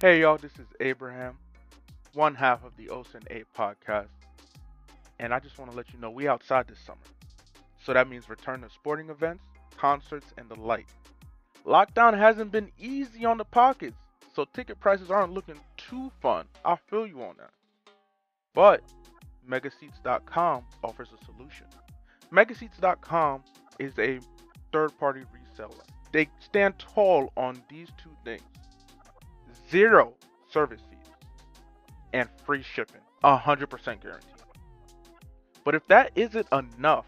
Hey y'all, this is Abraham, one half of the Osa and Abe podcast. And I just want to let you know we outside this summer. So that means return to sporting events, concerts, and the like. Lockdown hasn't been easy on the pockets, so ticket prices aren't looking too fun. I feel you on that. But Megaseats.com offers a solution. Megaseats.com is a third party reseller. They stand tall on these two things zero service fees and free shipping. 100% guaranteed. But if that isn't enough,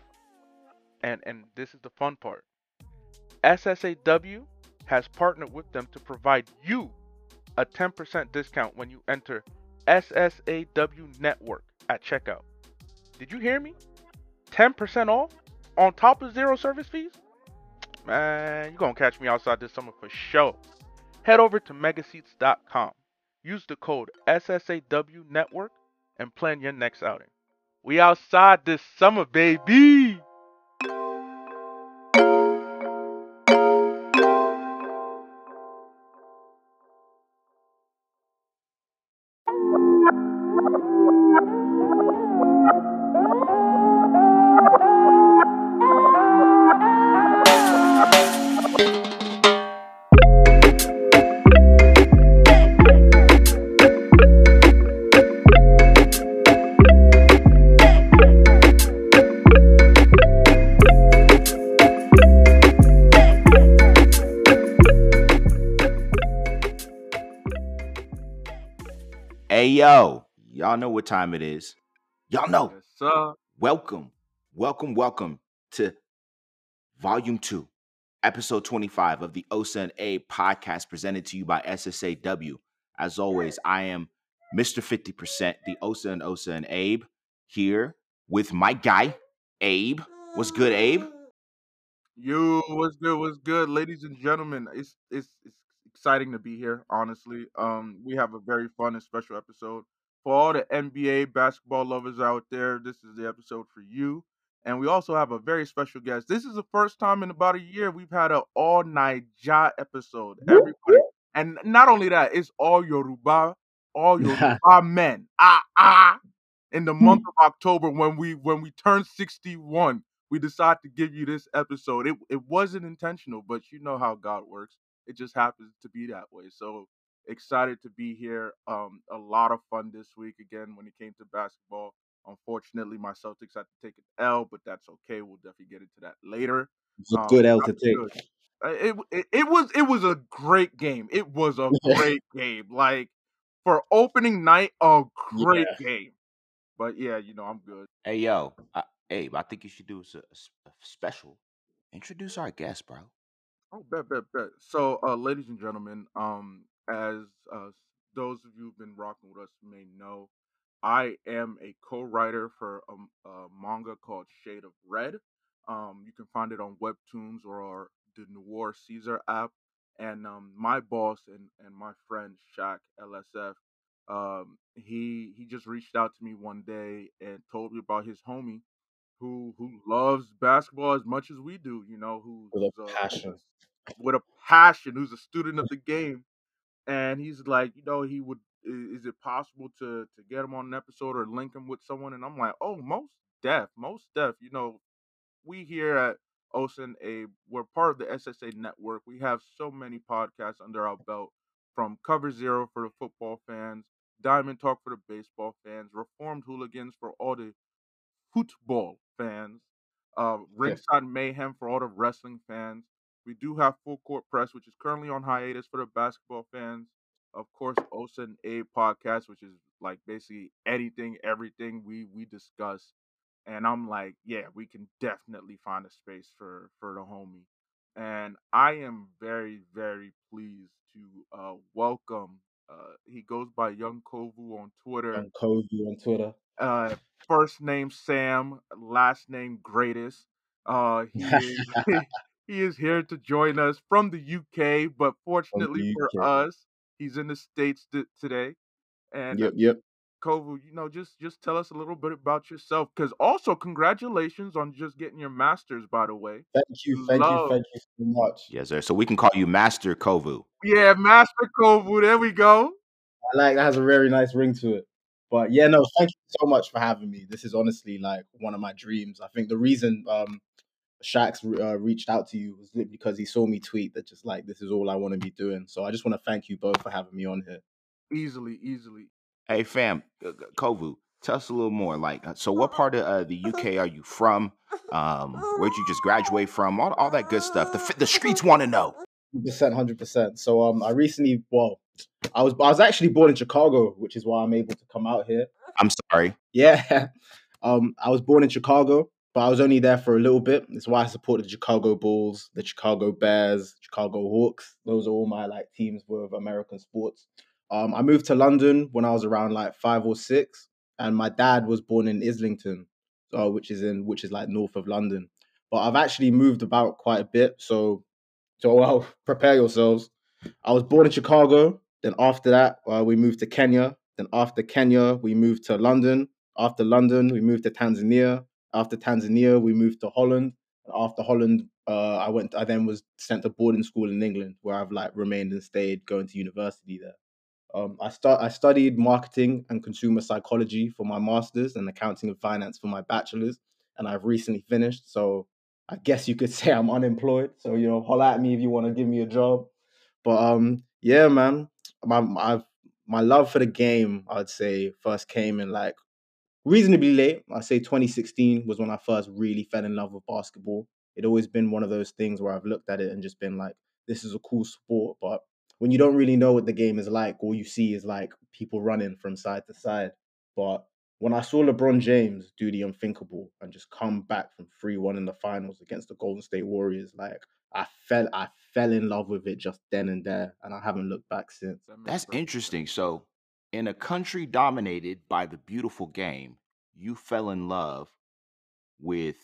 and, and this is the fun part, SSAW has partnered with them to provide you a 10% discount when you enter SSAW Network at checkout. Did you hear me? 10% off on top of zero service fees? Man, you're to catch me outside this summer for sure. Head over to megaseats.com. Use the code SSAW Network and plan your next outing. We outside this summer, baby! Know what time it is. Y'all know. Yes. Welcome, welcome, welcome to Volume 2, Episode 25 of the Osa and Abe podcast presented to you by SSAW. As always, I am Mr. 50%, the OSA and OSA and Abe, here with my guy, Abe. What's good, Abe? You, what's good? What's good, ladies and gentlemen? It's it's it's exciting to be here. Honestly, um, we have a very fun and special episode for all the NBA basketball lovers out there. This is the episode for you, and we also have a very special guest. This is the first time in about a year we've had an all Naija episode. Everybody, and not only that, it's all Yoruba, all Yoruba men. Ah ah. In the month of October, when we when we turn sixty one we decided to give you this episode. It it wasn't intentional, but you know how God works. It just happens to be that way. So excited to be here. Um, a lot of fun this week again when it came to basketball. Unfortunately, my Celtics had to take an L, but that's okay. We'll definitely get into that later. It's a Um, good L to take. good. Uh, It, it it was it was a great game. It was a great game. Like for opening night, a great game. But yeah, you know I'm good. Hey yo, uh, Abe, I think you should do a special. Introduce our guest, bro. Oh, bet, bet, bet. So, uh, ladies and gentlemen, um, as uh, those of you who've been rocking with us may know, I am a co-writer for a manga called Shade of Red. Um, you can find it on Webtoons or our, the Noir Caesar app. And um, my boss and, and my friend Shaq LSF, um, he he just reached out to me one day and told me about his homie who who loves basketball as much as we do. You know, who, With a passion. with a passion, who's a student of the game, and he's like, you know, he would. Is it possible to to get him on an episode or link him with someone? And I'm like, oh, most def, most def. You know, we here at OSIN A, we're part of the SSA network. We have so many podcasts under our belt, from Cover Zero for the football fans, Diamond Talk for the baseball fans, Reformed Hooligans for all the football fans, uh, Ringside Mayhem for all the wrestling fans. We do have Full Court Press, which is currently on hiatus for the basketball fans. Of course, Osa and Abe podcast, which is like basically anything, everything we we discuss. And I'm like, yeah, we can definitely find a space for for the homie. And I am very very pleased to uh, welcome. Uh, he goes by Young Kovu on Twitter And Kovu on Twitter. uh first name Sam, last name Greatest. Uh he is he is here to join us from the UK, but fortunately for us, he's in the States t- today. And Yep, yep. Kovu, you know, just just tell us a little bit about yourself. Cause also congratulations on just getting your masters, by the way. Thank you, thank Love. you, thank you so much. Yes, sir. So we can call you Master Kovu. Yeah, Master Kovu, there we go. I like that has a very nice ring to it. But yeah, no, thank you so much for having me. This is honestly like one of my dreams. I think the reason um Shax uh, reached out to you was because he saw me tweet that just like this is all I want to be doing. So I just want to thank you both for having me on here. Easily, easily. Hey fam, uh, Kovu, tell us a little more. Like, uh, so what part of uh, the UK are you from? Um, where'd you just graduate from? All, all that good stuff. The the streets want to know. Percent, hundred percent. So um, I recently, well, I was I was actually born in Chicago, which is why I'm able to come out here. I'm sorry. Yeah, um, I was born in Chicago, but I was only there for a little bit. That's why I supported the Chicago Bulls, the Chicago Bears, Chicago Hawks. Those are all my like teams with American sports. Um, I moved to London when I was around like five or six, and my dad was born in Islington, uh, which is in which is like north of London. But I've actually moved about quite a bit, so so well prepare yourselves. I was born in Chicago. Then after that, uh, we moved to Kenya. Then after Kenya, we moved to London. After London, we moved to Tanzania. After Tanzania, we moved to Holland. And after Holland, uh, I went. I then was sent to boarding school in England, where I've like remained and stayed, going to university there. Um, I start. I studied marketing and consumer psychology for my masters and accounting and finance for my bachelor's, and I've recently finished. So I guess you could say I'm unemployed. So you know, holler at me if you want to give me a job. But um, yeah, man, my my my love for the game, I'd say, first came in like reasonably late. I say 2016 was when I first really fell in love with basketball. It always been one of those things where I've looked at it and just been like, this is a cool sport, but when you don't really know what the game is like, all you see is like people running from side to side. But when I saw LeBron James do the unthinkable and just come back from 3-1 in the finals against the Golden State Warriors, like I fell I fell in love with it just then and there and I haven't looked back since. That's interesting. So, in a country dominated by the beautiful game, you fell in love with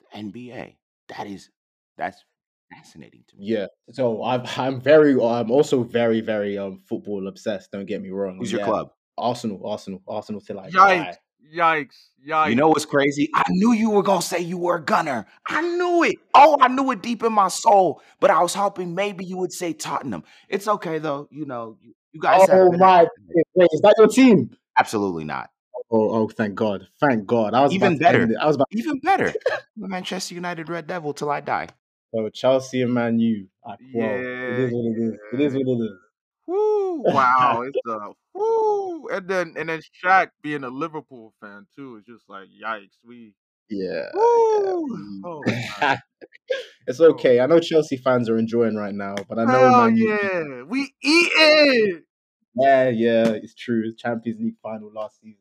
the NBA. That is that's fascinating to me. Yeah. So I'm I'm very I'm also very very um football obsessed. Don't get me wrong. Who's your Yeah, club? Arsenal, Arsenal, Arsenal till I Yikes, die. yikes, yikes. You know what's crazy? I knew you were gonna say you were a gunner. I knew it. Oh, I knew it deep in my soul. But I was hoping maybe you would say Tottenham. It's okay though. You know, you, you guys Oh my! Wait, is that your team? absolutely not. Oh, oh, thank God, thank God. I was Even about to end better. I was about. Even better. The Manchester United Red Devil till I die. So Chelsea and Man U. Like, well, it is what it is. It is what it is. Woo! Wow, it's a woo, and then and then Shaq being a Liverpool fan too is just like yikes. We Yeah. woo. yeah. Oh my. it's oh. okay. I know Chelsea fans are enjoying right now, but I know Hell Man U. yeah, we eat it. Yeah, yeah, it's true. Champions League final last season.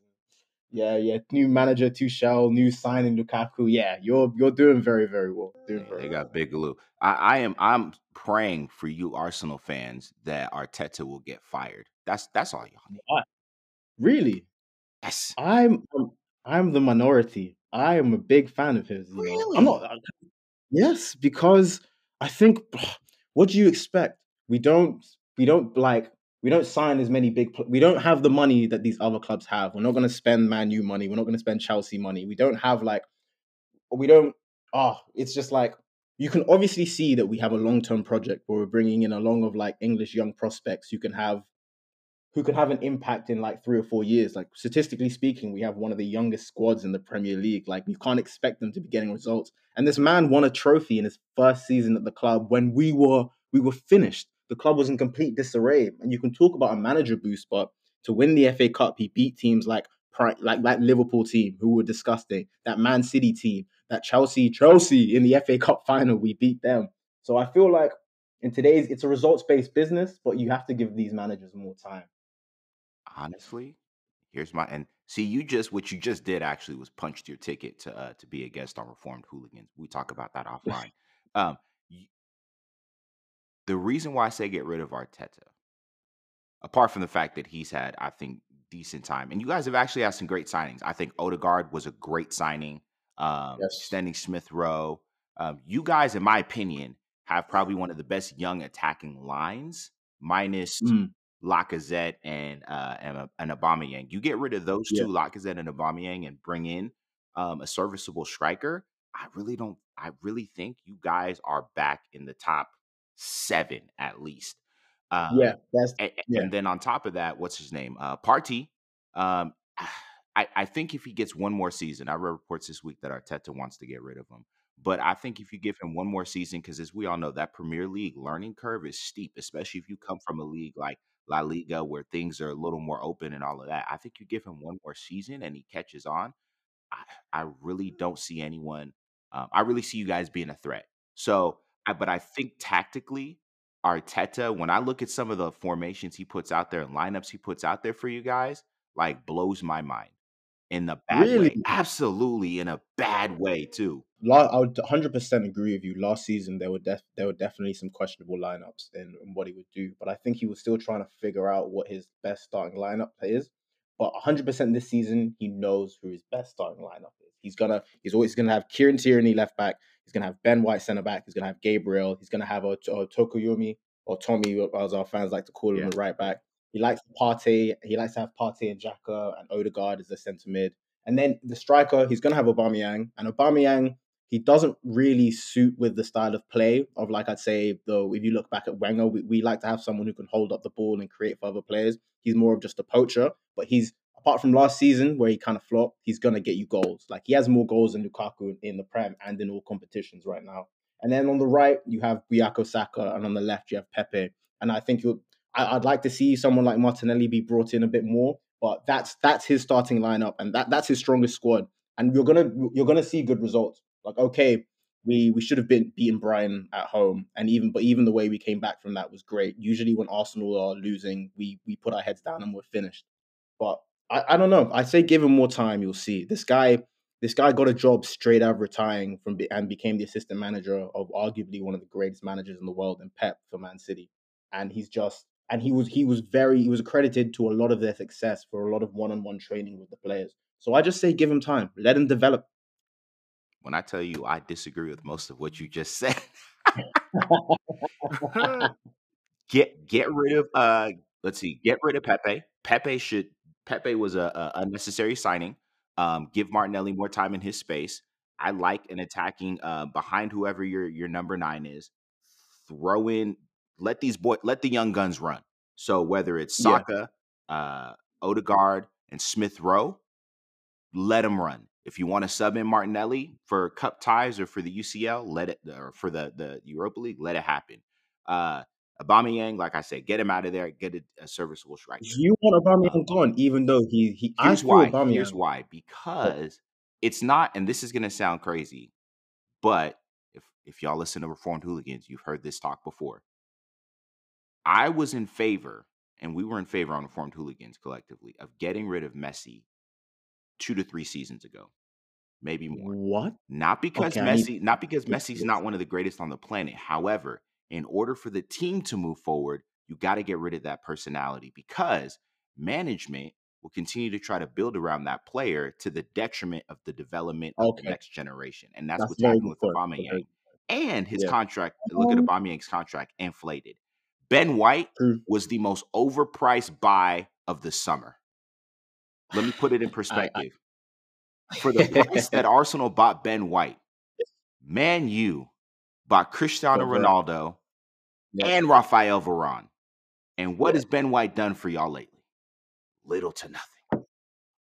Yeah, yeah. New manager Tuchel, new signing Lukaku. Yeah, you're you're doing very, very well. Doing very they well. got Big Lou. I, I am I'm praying for you Arsenal fans that Arteta will get fired. That's that's all y'all need. Really? Yes. I'm I'm, the minority. I am a big fan of his. Know, I'm not. uh, Yes, because I think what do you expect? We don't. We don't like. We don't sign as many big. pl- We don't have the money that these other clubs have. We're not going to spend Man U money. We're not going to spend Chelsea money. We don't have like. We don't. Oh, it's just like you can obviously see that we have a long term project where we're bringing in a long of like English young prospects who can have who can have an impact in like three or four years. Like statistically speaking, we have one of the youngest squads in the Premier League. Like you can't expect them to be getting results. And this man won a trophy in his first season at the club when we were we were finished. The club was in complete disarray. And you can talk about a manager boost, but to win the FA Cup, he beat teams like like that Liverpool team who were disgusting, that Man City team, that Chelsea Chelsea in the FA Cup final, we beat them. So I feel like in today's it's a results based business, but you have to give these managers more time. honestly, here's my and see you just what you just did actually was punched your ticket to uh, to be a guest on Reformed Hooligans. We talk about that offline. Um, the reason why I say get rid of Arteta, apart from the fact that he's had, I think, decent time, and you guys have actually had some great signings. I think Odegaard was a great signing. Um, Yes. extending Smith Rowe. Um, you guys, in my opinion, have probably one of the best young attacking lines, minus Mm. Lacazette and uh and, and Aubameyang. You get rid of those Yeah. two, Lacazette and Aubameyang, and bring in um a serviceable striker. I really don't. I really think you guys are back in the top seven at least. Uh, yeah, that's and, yeah. and then on top of that, what's his name? Uh, Partey. Um, I, I think if he gets one more season, I read reports this week that Arteta wants to get rid of him. But I think if you give him one more season, because as we all know, that Premier League learning curve is steep, especially if you come from a league like La Liga where things are a little more open and all of that. I think you give him one more season and he catches on. I, I really don't see anyone. Um, I really see you guys being a threat. So, I, but I think tactically, Arteta, when I look at some of the formations he puts out there and lineups he puts out there for you guys, like blows my mind in the bad Really? way. Absolutely in a bad way too. I would 100% agree with you. Last season, there were def- there were definitely some questionable lineups in, in what he would do, but I think he was still trying to figure out what his best starting lineup is. But 100% this season, he knows who his best starting lineup is. He's gonna he's always gonna have Kieran Tierney left back. He's gonna have Ben White centre back. He's gonna have Gabriel. He's gonna have a, a oh, Tokoyumi or Tommy, as our fans like to call him, Yeah. the right back. He likes Partey. He likes to have Partey and Xhaka and Odegaard as the centre mid. And then the striker, he's gonna have Aubameyang, and Aubameyang he doesn't really suit with the style of play of like I'd say though if you look back at Wenger, we, we like to have someone who can hold up the ball and create for other players. He's more of just a poacher, but he's apart from last season where he kind of flopped, he's gonna get you goals. Like he has more goals than Lukaku in the Prem and in all competitions right now. And then on the right you have Bukayo Saka, and on the left you have Pepe. And I think you'll, I, I'd like to see someone like Martinelli be brought in a bit more, but that's that's his starting lineup and that that's his strongest squad. And you're gonna you're gonna see good results. Like okay, we we should have been beaten Brighton at home, and even but even the way we came back from that was great. Usually when Arsenal are losing, we we put our heads down and we're finished. But I, I don't know. I say give him more time. You'll see. This guy this guy got a job straight out of retiring from and became the assistant manager of arguably one of the greatest managers in the world in Pep for Man City. And he's just and he was he was very he was accredited to a lot of their success for a lot of one-on-one training with the players. So I just say give him time. Let him develop. When I tell you I disagree with most of what you just said, get get rid of uh let's see, get rid of Pepe. Pepe should Pepe was a, a unnecessary signing. Um, give Martinelli more time in his space. I like an attacking uh behind whoever your your number nine is. Throw in, let these boy let the young guns run. So whether it's Yeah. Saka, uh, Odegaard, and Smith Rowe, let them run. If you want to sub in Martinelli for cup ties or for the UCL, let it or for the the Europa League, let it happen. Uh Aubameyang, like I said, get him out of there, get a, a serviceable striker. You want Aubameyang um, gone, even though he he. Here's why. Aubameyang. Here's why. Because it's not, and this is gonna sound crazy, but if if y'all listen to Reformed Hooligans, you've heard this talk before. I was in favor, and we were in favor on Reformed Hooligans collectively of getting rid of Messi two to three seasons ago, maybe more. What? Not because Okay, I need- Messi, not because Messi's not one of the greatest on the planet. However, in order for the team to move forward, you got to get rid of that personality because management will continue to try to build around that player to the detriment of the development of the next generation. And that's, That's what's happening with. Aubameyang. Okay. And his Yeah. contract, look at Um, Aubameyang's contract, inflated. Ben White True. was the most overpriced buy of the summer. Let me put it in perspective. For the price that Arsenal bought Ben White, Man U bought Cristiano Over. Ronaldo Yeah. and Rafael Varane. And what Yeah. has Ben White done for y'all lately? Little to nothing.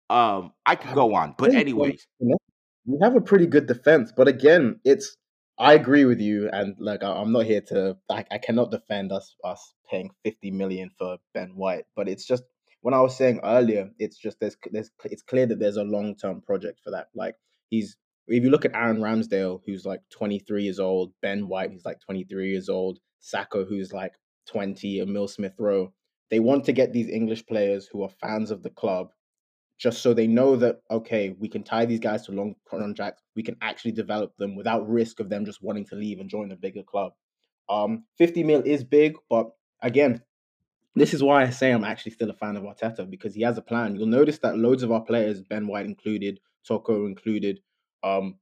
Um, I could go on, but anyways, we have a pretty good defense, but again, it's I agree with you, and like I'm not here to I, I cannot defend us us paying 50 million for Ben White, but it's just when I was saying earlier, it's just there's there's it's clear that there's a long term project for that. Like he's if you look at Aaron Ramsdale, who's like 23 years old, Ben White, who's like 23 years old, Saka, who's like 20, and Emile Smith Rowe, they want to get these English players who are fans of the club just so they know that okay, we can tie these guys to long contracts. We can actually develop them without risk of them just wanting to leave and join a bigger club. Um, 50 mil is big, but again, this is why I say I'm actually still a fan of Arteta because he has a plan. You'll notice that loads of our players, Ben White included, Toko included, um,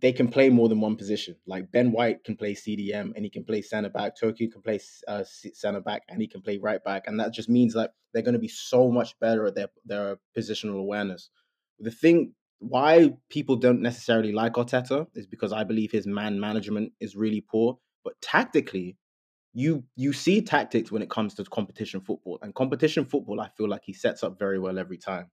they can play more than one position. Like Ben White can play CDM and he can play centre back. Tokyo can play uh, centre back and he can play right back, and that just means that they're going to be so much better at their their positional awareness. The thing why people don't necessarily like Arteta is because I believe his man management is really poor, but tactically, you you see tactics when it comes to competition football, and competition football, I feel like he sets up very well every time.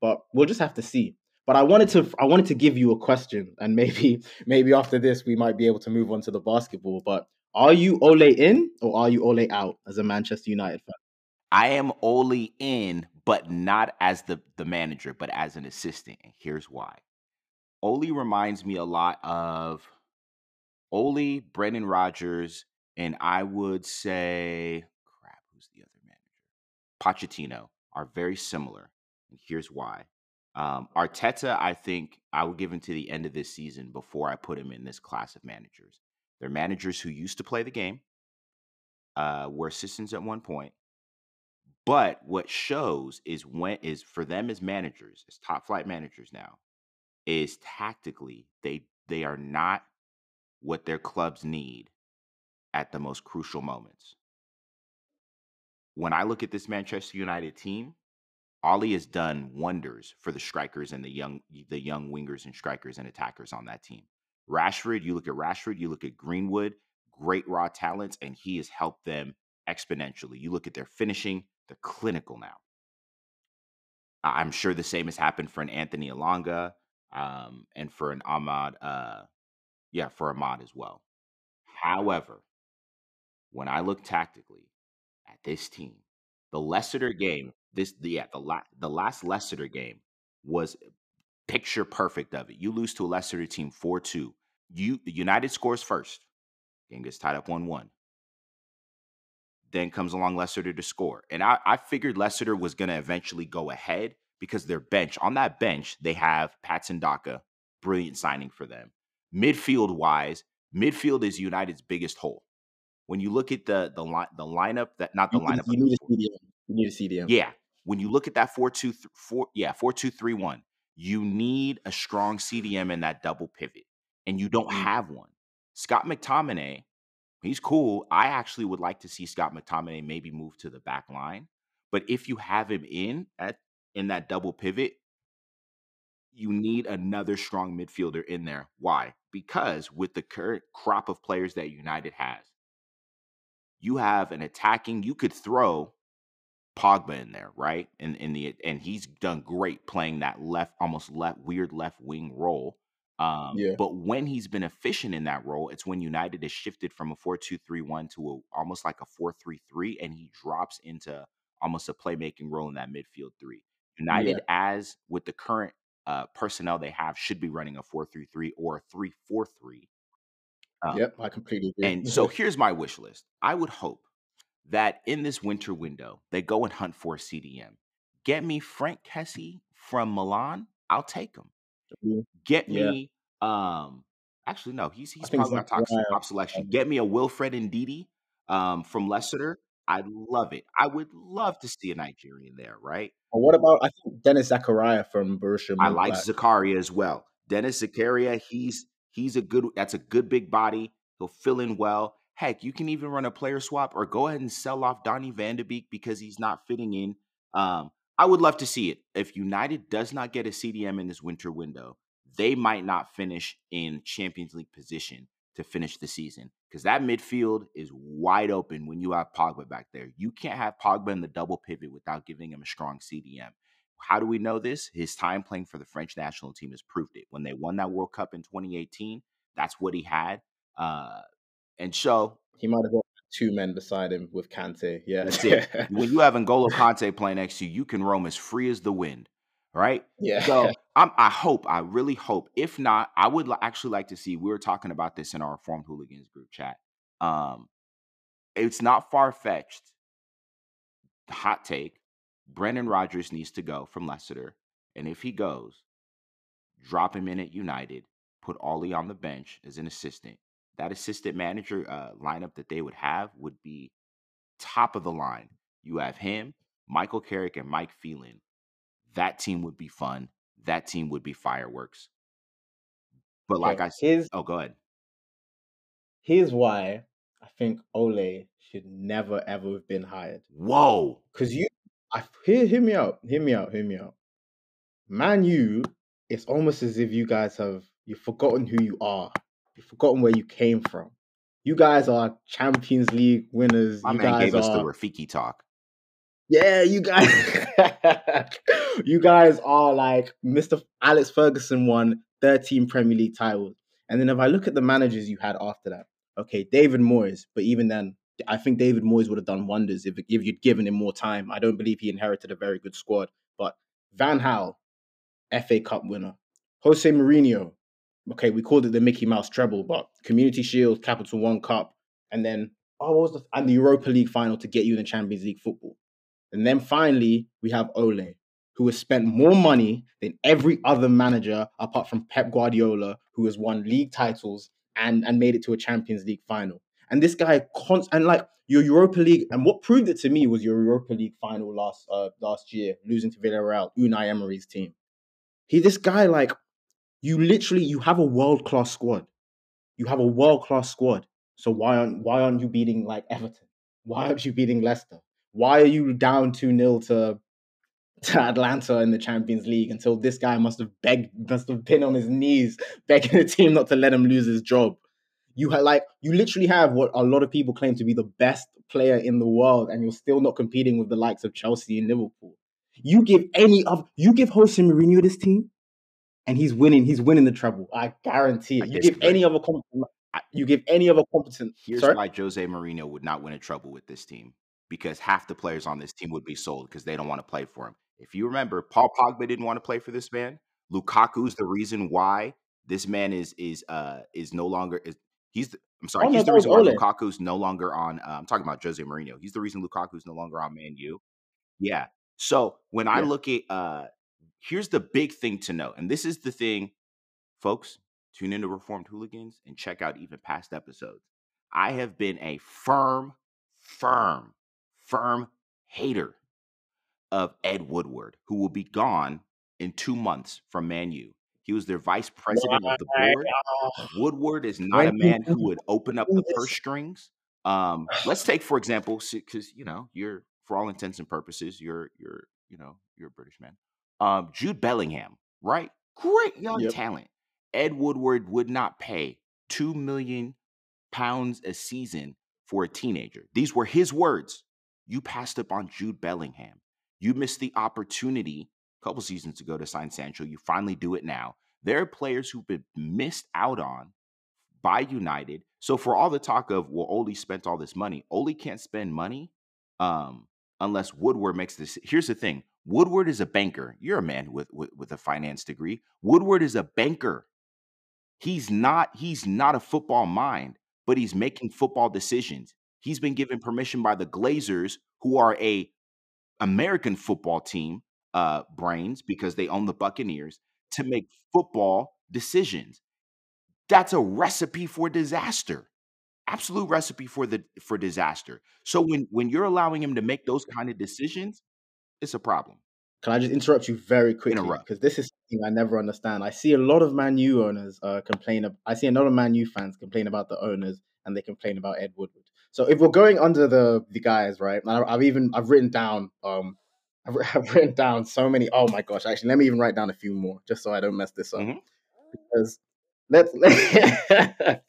But we'll just have to see. But I wanted to I wanted to give you a question, and maybe maybe after this we might be able to move on to the basketball. But are you Ole in or are you Ole out as a Manchester United fan? I am Ole in, but not as the the manager, but as an assistant. And here's why. Ole reminds me a lot of Ole, Brendan Rodgers, and I would say, crap, who's the other manager? Pochettino are very similar. And here's why. Um, Arteta, I think I will give him to the end of this season before I put him in this class of managers. They're managers who used to play the game, uh, were assistants at one point. But what shows is when is for them as managers, as top flight managers now, is tactically they they are not what their clubs need at the most crucial moments. When I look at this Manchester United team, Ole has done wonders for the strikers and the young the young wingers and strikers and attackers on that team. Rashford, you look at Rashford, you look at Greenwood, great raw talents, and he has helped them exponentially. You look at their finishing, they're clinical now. I'm sure the same has happened for an Anthony Elanga um, and for an Amad, uh, yeah, for Amad as well. However, when I look tactically at this team, the Leicester game, this the yeah, the la- the last Leicester game was picture perfect of it. You lose to a Leicester team 4-2. You United scores first. Game gets tied up 1-1. Then comes along Leicester to score. And I, I figured Leicester was gonna eventually go ahead because their bench, on that bench, they have Patson Daka, brilliant signing for them. Midfield wise, midfield is United's biggest hole. When you look at the the line the lineup that not the You, lineup, you need the a CDM. You need a CDM. yeah. When you look at that four two th- four yeah four two three one, you need a strong CDM in that double pivot, and you don't Mm. have one. Scott McTominay, he's cool. I actually would like to see Scott McTominay maybe move to the back line, but if you have him in at in that double pivot, you need another strong midfielder in there. Why? Because with the current crop of players that United has, you have an attacking. You could throw Pogba in there, right? And in the and he's done great playing that left, almost left weird left wing role. Um, Yeah. but when he's been efficient in that role, it's when United has shifted from a 4-2-3-1 to a, almost like a 4-3-3, and he drops into almost a playmaking role in that midfield three. United, as with the current uh, personnel they have, should be running a 4-3-3 or a 3-4-3. Um, Yep, I completely agree. and so here's my wish list. I would hope that in this winter window, they go and hunt for a CDM. Get me Franck Kessie from Milan. I'll take him. Mm, Get Yeah. me, um, actually no, he's he's probably my top, top selection. Get me a Wilfred Ndidi um, from Leicester. I love it. I would love to see a Nigerian there, right? What about I think Denis Zakaria from Borussia I like. Zakaria as well. Denis Zakaria, he's he's a good that's a good big body. He'll fill in well. Heck, you can even run a player swap or go ahead and sell off Donny Van de Beek because he's not fitting in. Um, I would love to see it. If United does not get a CDM in this winter window, they might not finish in Champions League position to finish the season because that midfield is wide open when you have Pogba back there. You can't have Pogba in the double pivot without giving him a strong CDM. How do we know this? His time playing for the French national team has proved it. When they won that World Cup in 2018, that's what he had. Uh, and so He might have got two men beside him with Kante. Yeah. that's it. when you have N'Golo Kante playing next to you, you can roam as free as the wind, right? yeah. So I'm, I hope, I really hope. If not, I would actually like to see. We were talking about this in our Reformed Hooligans group chat. Um, it's not far fetched. Hot take: Brendan Rodgers needs to go from Leicester, and if he goes, drop him in at United. Put Ole on the bench as an assistant. That assistant manager uh, lineup that they would have would be top of the line. You have him, Michael Carrick, and Mike Phelan. That team would be fun. That team would be fireworks. But like Okay, I said, here's oh, go ahead. here's why I think Ole should never ever have been hired. Whoa. Because you, I hear, hear me out, hear me out, hear me out. Man, you, it's almost as if you guys have you've forgotten who you are. You've forgotten where you came from. You guys are Champions League winners. My you man guys gave us the are Rafiki talk. Yeah, you guys, you guys are like Mr. Alex Ferguson won 13 Premier League titles, and then if I look at the managers you had after that, okay, David Moyes, but even then, I think David Moyes would have done wonders if if you'd given him more time. I don't believe he inherited a very good squad, but Van Gaal, FA Cup winner, Jose Mourinho, okay, we called it the Mickey Mouse treble, but Community Shield, Capital One Cup, and then oh, what was the and the Europa League final to get you in the Champions League football. And then finally, we have Ole, who has spent more money than every other manager apart from Pep Guardiola, who has won league titles and, and made it to a Champions League final. And this guy, const- and like your Europa League, and what proved it to me was your Europa League final last uh, last year, losing to Villarreal, Unai Emery's team. He, this guy, like, you literally, you have a world class squad. You have a world class squad. So why aren't why aren't you beating like Everton? Why aren't you beating Leicester? Why are you down 2 0 to, to Atalanta in the Champions League until this guy must have begged, must have been on his knees begging the team not to let him lose his job? You have like you literally have what a lot of people claim to be the best player in the world, and you're still not competing with the likes of Chelsea and Liverpool. You give any of you give Jose Mourinho this team, and he's winning. He's winning the treble. I guarantee I it. You give any other competent, you give any other competent. Here's Sorry? why Jose Mourinho would not win a trouble with this team because half the players on this team would be sold because they don't want to play for him. If you remember, Paul Pogba didn't want to play for this man. Lukaku's the reason why this man is is uh is no longer is he's the, I'm sorry Oh, no, he's the that was reason why Ole. Lukaku's no longer on. Uh, I'm talking about Jose Mourinho. He's the reason Lukaku's no longer on Man U. Yeah. So when I look at uh here's the big thing to know, and this is the thing, folks. Tune into Reformed Hooligans and check out even past episodes. I have been a firm, firm, firm hater of Ed Woodward, who will be gone in two months from Manu. He was their vice president of the board. Woodward is not a man who would open up the purse strings. Um, let's take for example, because you know you're for all intents and purposes, you're you're you know you're a British man. Um, Jude Bellingham, right? Great young Yep. talent. Ed Woodward would not pay two million pounds a season for a teenager. These were his words. You passed up on Jude Bellingham. You missed the opportunity a couple seasons ago to sign Sancho. You finally do it now. There are players who've been missed out on by United. So for all the talk of well, Ole spent all this money, Ole can't spend money um, unless Woodward makes this. Here's the thing: Woodward is a banker. You're a man with, with with a finance degree. Woodward is a banker. He's not. He's not a football mind, but he's making football decisions. He's been given permission by the Glazers, who are a American football team uh, brains because they own the Buccaneers, to make football decisions. That's a recipe for disaster. Absolute recipe for the for disaster. So when when you're allowing him to make those kind of decisions, it's a problem. Can I just interrupt you very quickly? Because this is something I never understand. I see a lot of Man U owners uh, complain. Of, I see a lot of Man U fans complain about the owners, and they complain about Ed Woodward. So if we're going under the the guys, right? And I, I've even I've written down um I've, I've written down so many. Oh my gosh! Actually, let me even write down a few more just so I don't mess this up. Mhm. Because let's let,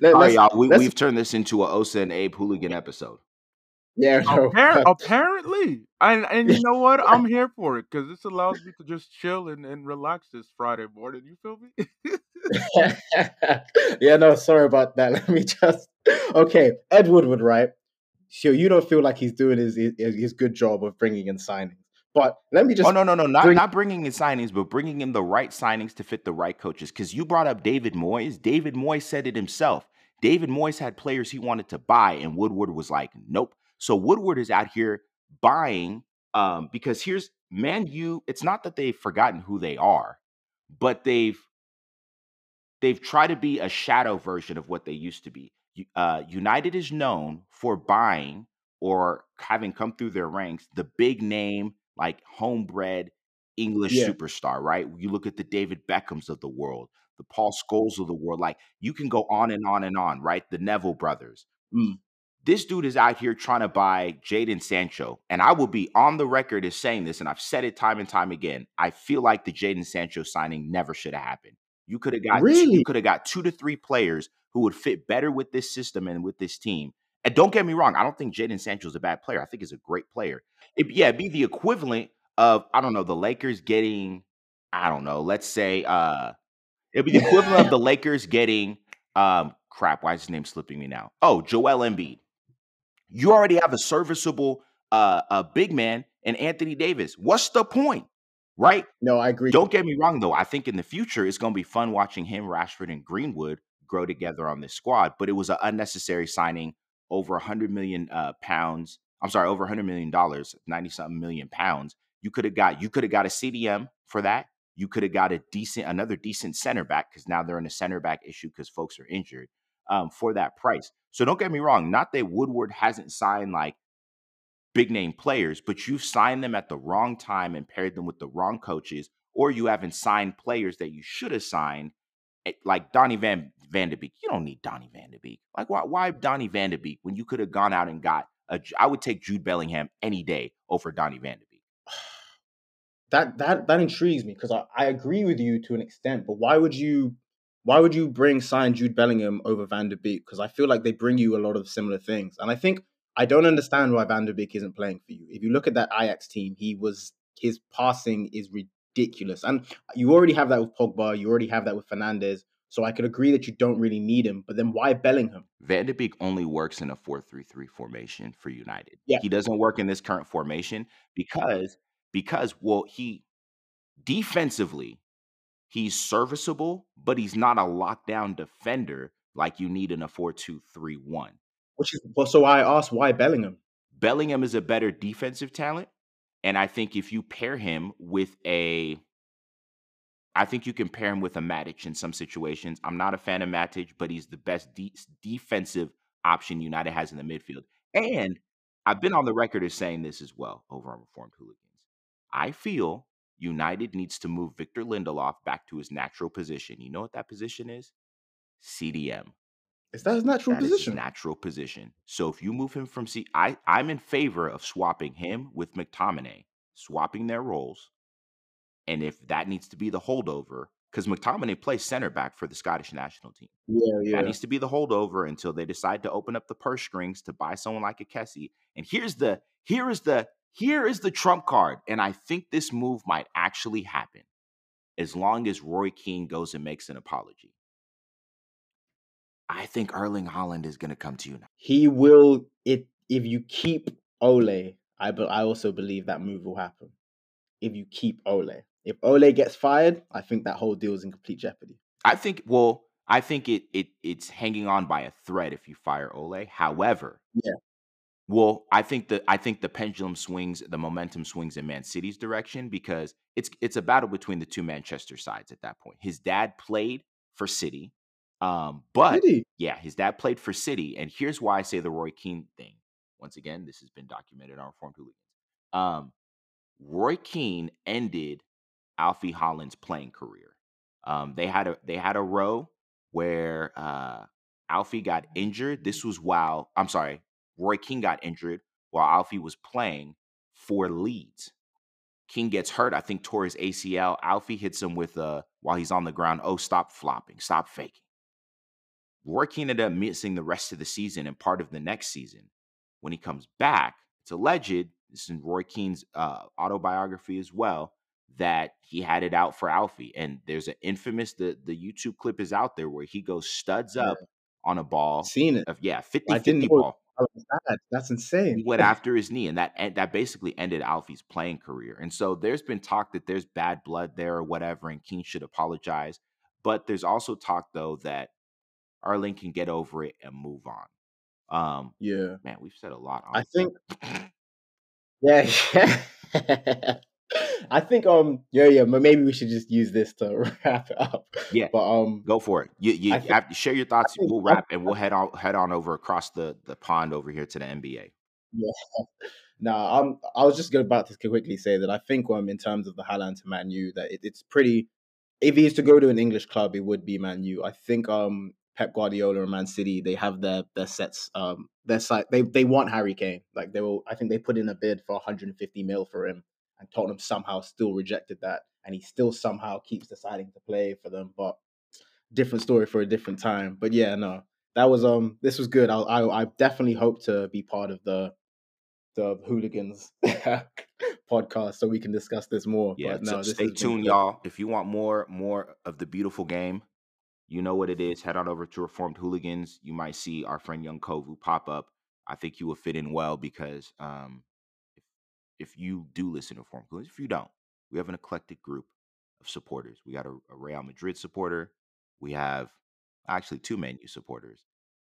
let, let's, y'all. We, let's- we've turned this into a Osa and Abe hooligan episode. Yeah no, Appar- apparently, and and you know what? I'm here for it because this allows me to just chill and, and relax this Friday morning. You feel me? yeah, no, sorry about that. Let me just okay. Ed Woodward, right? So you don't feel like he's doing his his, his good job of bringing in signings, but let me oh, just oh no, no, no, not bring- not bringing in signings, but bringing in the right signings to fit the right coaches. Because you brought up David Moyes. David Moyes said it himself. David Moyes had players he wanted to buy, and Woodward was like, "Nope." So Woodward is out here buying um, because here's Man U. It's not that they've forgotten who they are, but they've they've tried to be a shadow version of what they used to be. Uh, United is known for buying or having come through their ranks the big name, like homebred English Yeah. superstar, right? You look at the David Beckhams of the world, the Paul Scholes of the world, like you can go on and on and on, right? The Neville brothers. Mm. This dude is out here trying to buy Jadon Sancho. And I will be on the record as saying this, and I've said it time and time again. I feel like the Jadon Sancho signing never should have happened. You could have got two- Really? you could have got two to three players who would fit better with this system and with this team. And don't get me wrong, I don't think Jadon Sancho is a bad player. I think he's a great player. It, yeah, it'd be the equivalent of I don't know the Lakers getting I don't know, let's say uh it'd be the equivalent of the Lakers getting um crap, why is his name slipping me now? Oh, Joel Embiid. You already have a serviceable uh a big man and Anthony Davis. What's the point? Right? No, I agree. Don't get me wrong though. I think in the future it's going to be fun watching him, Rashford, and Greenwood grow together on this squad. But it was an unnecessary signing over a hundred million uh, pounds. I'm sorry, over a hundred million dollars, ninety something million pounds. You could have got you could have got a CDM for that. You could have got a decent another decent center back because now they're in a center back issue because folks are injured um, for that price. So don't get me wrong. Not that Woodward hasn't signed like big name players, but you've signed them at the wrong time and paired them with the wrong coaches, or you haven't signed players that you should have signed, eh, like Donny Van Van de Beek. You don't need Donny Van de Beek. Like why why Donny Van de Beek when you could have gone out and got a I would take Jude Bellingham any day over Donny Van de Beek. That that that intrigues me because I, I agree with you to an extent, but why would you why would you bring sign Jude Bellingham over Van de Beek? Because I feel like they bring you a lot of similar things. And I think I don't understand why Van de Beek isn't playing for you. If you look at that Ajax team, he was his passing is ridiculous. And you already have that with Pogba, you already have that with Fernandes. So I could agree that you don't really need him, but then why Bellingham? Van de Beek only works in a 4-3-3 formation for United. Yeah. He doesn't work in this current formation because because well he defensively he's serviceable, but he's not a lockdown defender like you need in a 4-2-3-1. Which is so I asked why Bellingham. Bellingham is a better defensive talent. And I think if you pair him with a I think you can pair him with a Matic in some situations. I'm not a fan of Matic, but he's the best de- defensive option United has in the midfield. And I've been on the record as saying this as well over on Reformed Hooligans. I feel United needs to move Victor Lindelof back to his natural position. You know what that position is? CDM. Is that his natural That is his position? natural position. So if you move him from C, I I'm in favor of swapping him with McTominay, swapping their roles. And if that needs to be the holdover, because McTominay plays center back for the Scottish national team. yeah, yeah. That needs to be the holdover until they decide to open up the purse strings to buy someone like a Kessie. And here's the here is the here is the trump card. And I think this move might actually happen as long as Roy Keane goes and makes an apology. I think Erling Haaland is going to come to you now. he will it if you keep Ole, I be, I also believe that move will happen. If you keep Ole. If Ole gets fired, I think that whole deal is in complete jeopardy. I think well, I think it it it's hanging on by a thread if you fire Ole. However, Yeah. Well, I think the I think the pendulum swings, the momentum swings in Man City's direction because it's it's a battle between the two Manchester sides at that point. His dad played for City, um, but he? yeah, his dad played for City, and here's why I say the Roy Keane thing. Once again, this has been documented on Reformed Hooligans. Um, Roy Keane ended Alfie Haaland's playing career. Um, they had a they had a row where uh, Alfie got injured. This was while I'm sorry, Roy Keane got injured while Alfie was playing for Leeds. Keane gets hurt. I think tore his ACL. Alfie hits him with a while he's on the ground. Oh, stop flopping, stop faking. Roy Keane ended up missing the rest of the season and part of the next season. When he comes back, it's alleged. This is in Roy Keane's uh, autobiography as well that he had it out for Alfie. And there's an infamous the the YouTube clip is out there where he goes studs up on a ball Seen it. of yeah 50 I didn't 50 know- ball. Oh, that- That's insane. He went after his knee, and that and that basically ended Alfie's playing career. And so there's been talk that there's bad blood there or whatever, and Keane should apologize. But there's also talk though that Arlen can get over it and move on. Um, Yeah. man, we've said a lot. On I think Yeah. I think um yeah yeah but maybe we should just use this to wrap it up. Yeah. But um Go for it. You you think- have to share your thoughts. think- We'll wrap and we'll head on head on over across the the pond over here to the NBA. No, I'm. I was just going about to quickly say that I think, um, in terms of the Haaland to Man U, that it, it's pretty. If he is to go to an English club, it would be Man U. I think, um, Pep Guardiola and Man City, they have their their sets. Um, their site. They they want Harry Kane. Like they will. I think they put in a bid for 150 mil for him, and Tottenham somehow still rejected that, and he still somehow keeps deciding to play for them. But different story for a different time. But yeah, no, that was um, this was good. I I, I definitely hope to be part of the the hooligans podcast so we can discuss this more. Yeah, but no, so stay tuned, y'all. If you want more more of the beautiful game, you know what it is. Head on over to Reformed Hooligans. You might see our friend Young Kovu pop up. I think you will fit in well because um, if, you do listen to Reformed Hooligans, if you don't, we have an eclectic group of supporters. We got a, a Real Madrid supporter. We have actually two Man U supporters,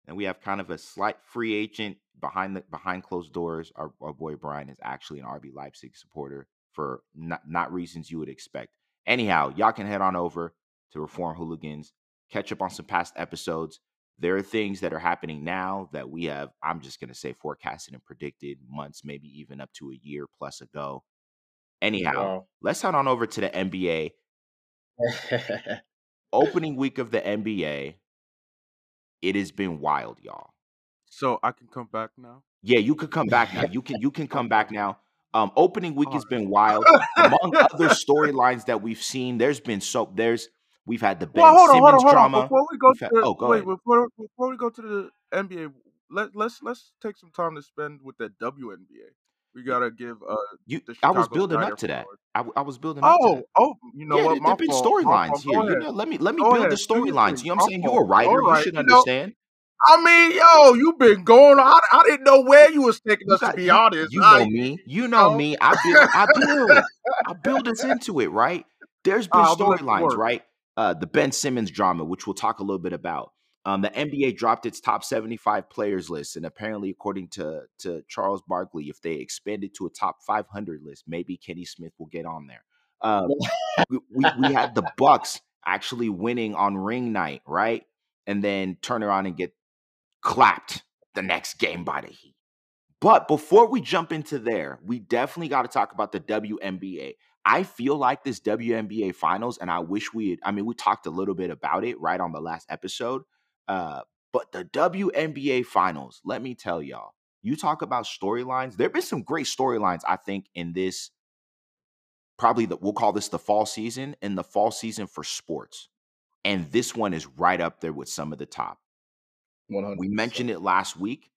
and we have kind of a slight free agent behind the behind closed doors. Our, our boy Brian is actually an RB Leipzig supporter for not not reasons you would expect. Anyhow, y'all can head on over to Reform Hooligans, catch up on some past episodes. There are things that are happening now that we have, I'm just going to say, forecasted and predicted months, maybe even up to a year plus ago. Anyhow, Wow. let's head on over to the NBA. Opening week of the NBA. It has been wild, y'all. So I can come back now. Yeah, you could come back now. You can you can come back now. Um, opening week has Alright. been wild. Among other storylines that we've seen, there's been so there's we've had the Ben Well, hold on, hold on, hold on. drama. Before we go We've to had- the, oh, go wait, before before we go to the NBA, let let's let's take some time to spend with the WNBA. We gotta give uh You, the I was building up to that. I, I, I was building up to Oh, that. oh, you know yeah, what? There've been storylines here. You know, let me let me Go build ahead. the storylines. You know what I'm saying? You're a writer. All You should You know, understand. I mean, yo, you've been going. I, I didn't know where you was taking You us. To be you honest, you I, know me. You know know. me. I build I build. I build us into it, right? There's been I'm gonna let you storylines, right? Uh the Ben Simmons drama, which we'll talk a little bit about. Um, the NBA dropped its top 75 players list, and apparently, according to to Charles Barkley, if they expand it to a top 500 list, maybe Kenny Smith will get on there. Uh, we, we we had the Bucks actually winning on ring night, right? And then turn around and get clapped the next game by the Heat. But before we jump into there, we definitely got to talk about the WNBA. I feel like this WNBA finals, and I wish we had, I mean, we talked a little bit about it right on the last episode. Uh, but the WNBA finals, let me tell y'all, you talk about storylines. There have been some great storylines, I think, in this probably the, we'll call this the fall season and the fall season for sports. And this one is right up there with some of the top. One hundred. We mentioned it last week.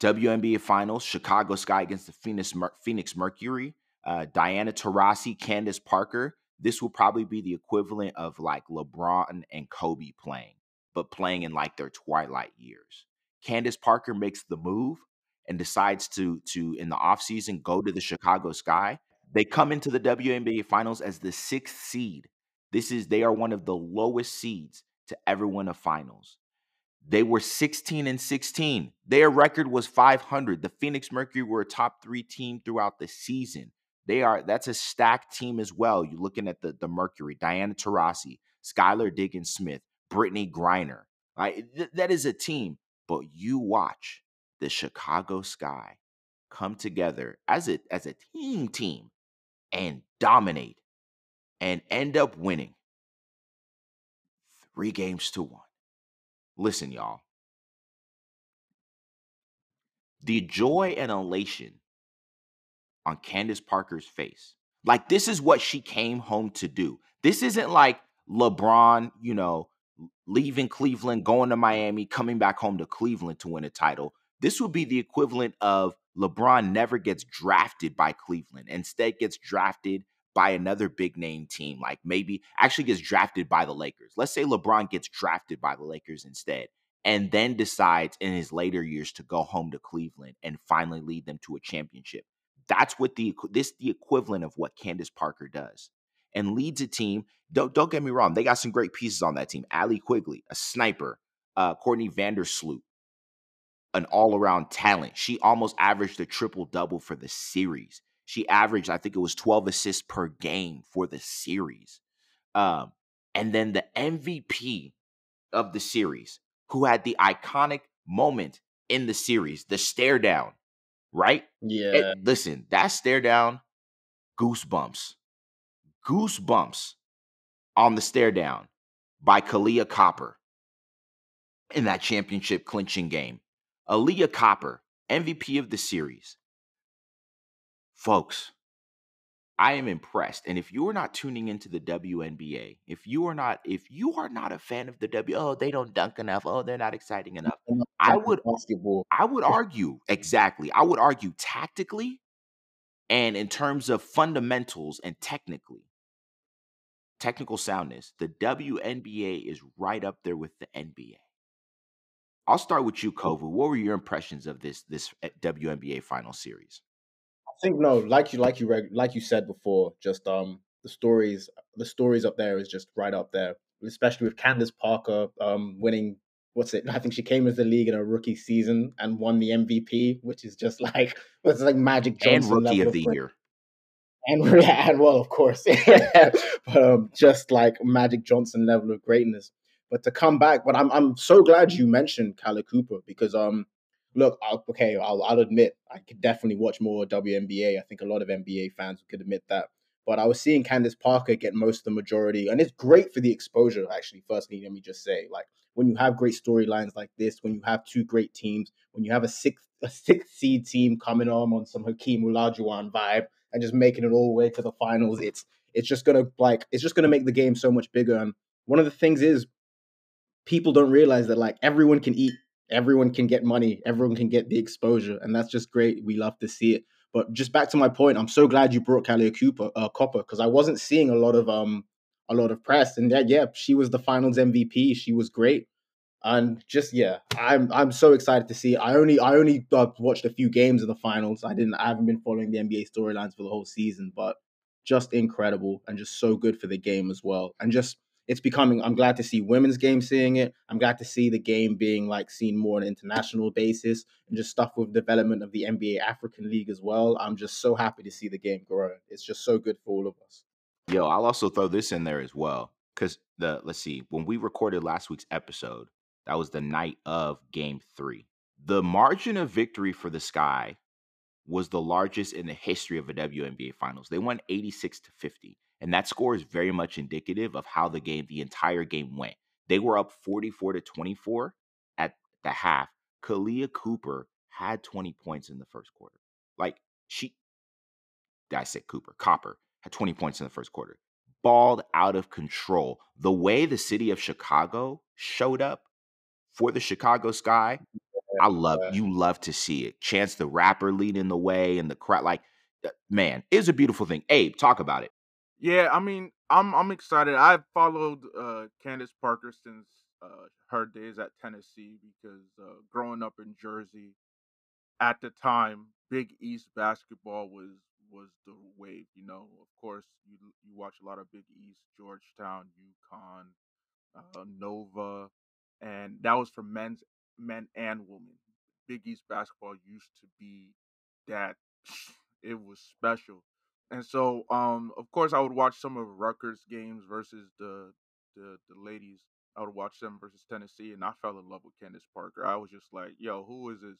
WNBA Finals, Chicago Sky against the Phoenix Mer- Phoenix Mercury. Uh, Diana Taurasi, Candace Parker. This will probably be the equivalent of like LeBron and Kobe playing, but playing in like their twilight years. Candace Parker makes the move and decides to to in the offseason go to the Chicago Sky. They come into the WNBA Finals as the sixth seed. This is they are one of the lowest seeds to ever win a finals. They were 16 and 16. Their record was 500. The Phoenix Mercury were a top three team throughout the season. They are that's a stacked team as well. You're looking at the, the Mercury, Diana Taurasi, Skylar Diggins Smith, Brittney Griner. Right? Th- that is a team. But you watch the Chicago Sky come together as a as a team team and dominate and end up winning three games to one. Listen, y'all. The joy and elation on Candace Parker's face. Like, this is what she came home to do. This isn't like LeBron, you know, leaving Cleveland, going to Miami, coming back home to Cleveland to win a title. This would be the equivalent of LeBron never gets drafted by Cleveland, instead gets drafted by another big name team, like maybe actually gets drafted by the Lakers. Let's say LeBron gets drafted by the Lakers instead, and then decides in his later years to go home to Cleveland and finally lead them to a championship. That's what the this the equivalent of what Candace Parker does, and leads a team. Don't don't get me wrong, they got some great pieces on that team. Allie Quigley, a sniper, uh, Courtney Vandersloot, an all around talent. She almost averaged a triple double for the series. She averaged, I think it was 12 assists per game for the series. Um, and then the MVP of the series, who had the iconic moment in the series, the stare down, right? Yeah. It- listen, that stare down, goosebumps, goosebumps on the stare down by Kahleah Copper in that championship clinching game. Aaliyah Copper, MVP of the series. Folks, I am impressed. And if you are not tuning into the WNBA, if you are not, if you are not a fan of the W, oh, they don't dunk enough, oh, they're not exciting enough. I would, basketball. I would argue exactly. I would argue tactically, and in terms of fundamentals and technically, technical soundness, the WNBA is right up there with the NBA. I'll start with you, Kovu. What were your impressions of this this eh, WNBA final series? I think no, like you, like you, reg- like you said before, just um the stories, the stories up there is just right up there, especially with Candace Parker um winning. What's it? I think she came into the league in a rookie season and won the MVP, which is just like it's like Magic And Johnson rookie level of the year. and and well, of course, but um, just like Magic Johnson level of greatness. But to come back, but I'm I'm so glad you mentioned Kahleah Cooper because um, look, I'll, okay, I'll I'll admit I could definitely watch more WNBA. I think a lot of NBA fans could admit that. But I was seeing Candace Parker get most of the majority, and it's great for the exposure. Actually, firstly, let me just say, like when you have great storylines like this, when you have two great teams, when you have a sixth a sixth seed team coming on on some Hakeem Olajuwon vibe and just making it all the way to the finals, it's it's just gonna like it's just gonna make the game so much bigger. And one of the things is people don't realize that like everyone can eat, everyone can get money, everyone can get the exposure, and that's just great. We love to see it. But just back to my point, I'm so glad you brought Kahleah Cooper, uh, Copper, because I wasn't seeing a lot of um a lot of press, and that yeah, she was the Finals MVP. She was great, and just yeah, I'm I'm so excited to see. I only I only uh, watched a few games of the Finals. I didn't I haven't been following the NBA storylines for the whole season, but just incredible and just so good for the game as well, and just it's becoming i'm glad to see women's game seeing it i'm glad to see the game being like seen more on an international basis and just stuff with development of the nba african league as well i'm just so happy to see the game grow it's just so good for all of us Yo, I'll also throw this in there as well. Cause the let's see, when we recorded last week's episode, that was the night of game three. The margin of victory for the Sky was the largest in the history of a WNBA finals. They won 86 to 50. And that score is very much indicative of how the game, the entire game went. They were up 44 to 24 at the half. Kahleah Cooper had 20 points in the first quarter. Like she I said Cooper, Copper had 20 points in the first quarter. Balled out of control. The way the city of Chicago showed up for the Chicago Sky, I love you love to see it. Chance the rapper leading the way and the crowd like man, it's a beautiful thing. Abe, talk about it. Yeah, I mean, I'm I'm excited. I've followed uh Candace Parker since uh her days at Tennessee because uh growing up in Jersey at the time, Big East basketball was was the wave, you know. Of course, you you watch a lot of Big East, Georgetown, UConn, uh, Nova, and that was for men's men and women. Big East basketball used to be that it was special. And so, um, of course, I would watch some of Rutgers games versus the the the ladies. I would watch them versus Tennessee, and I fell in love with Candace Parker. I was just like, "Yo, who is this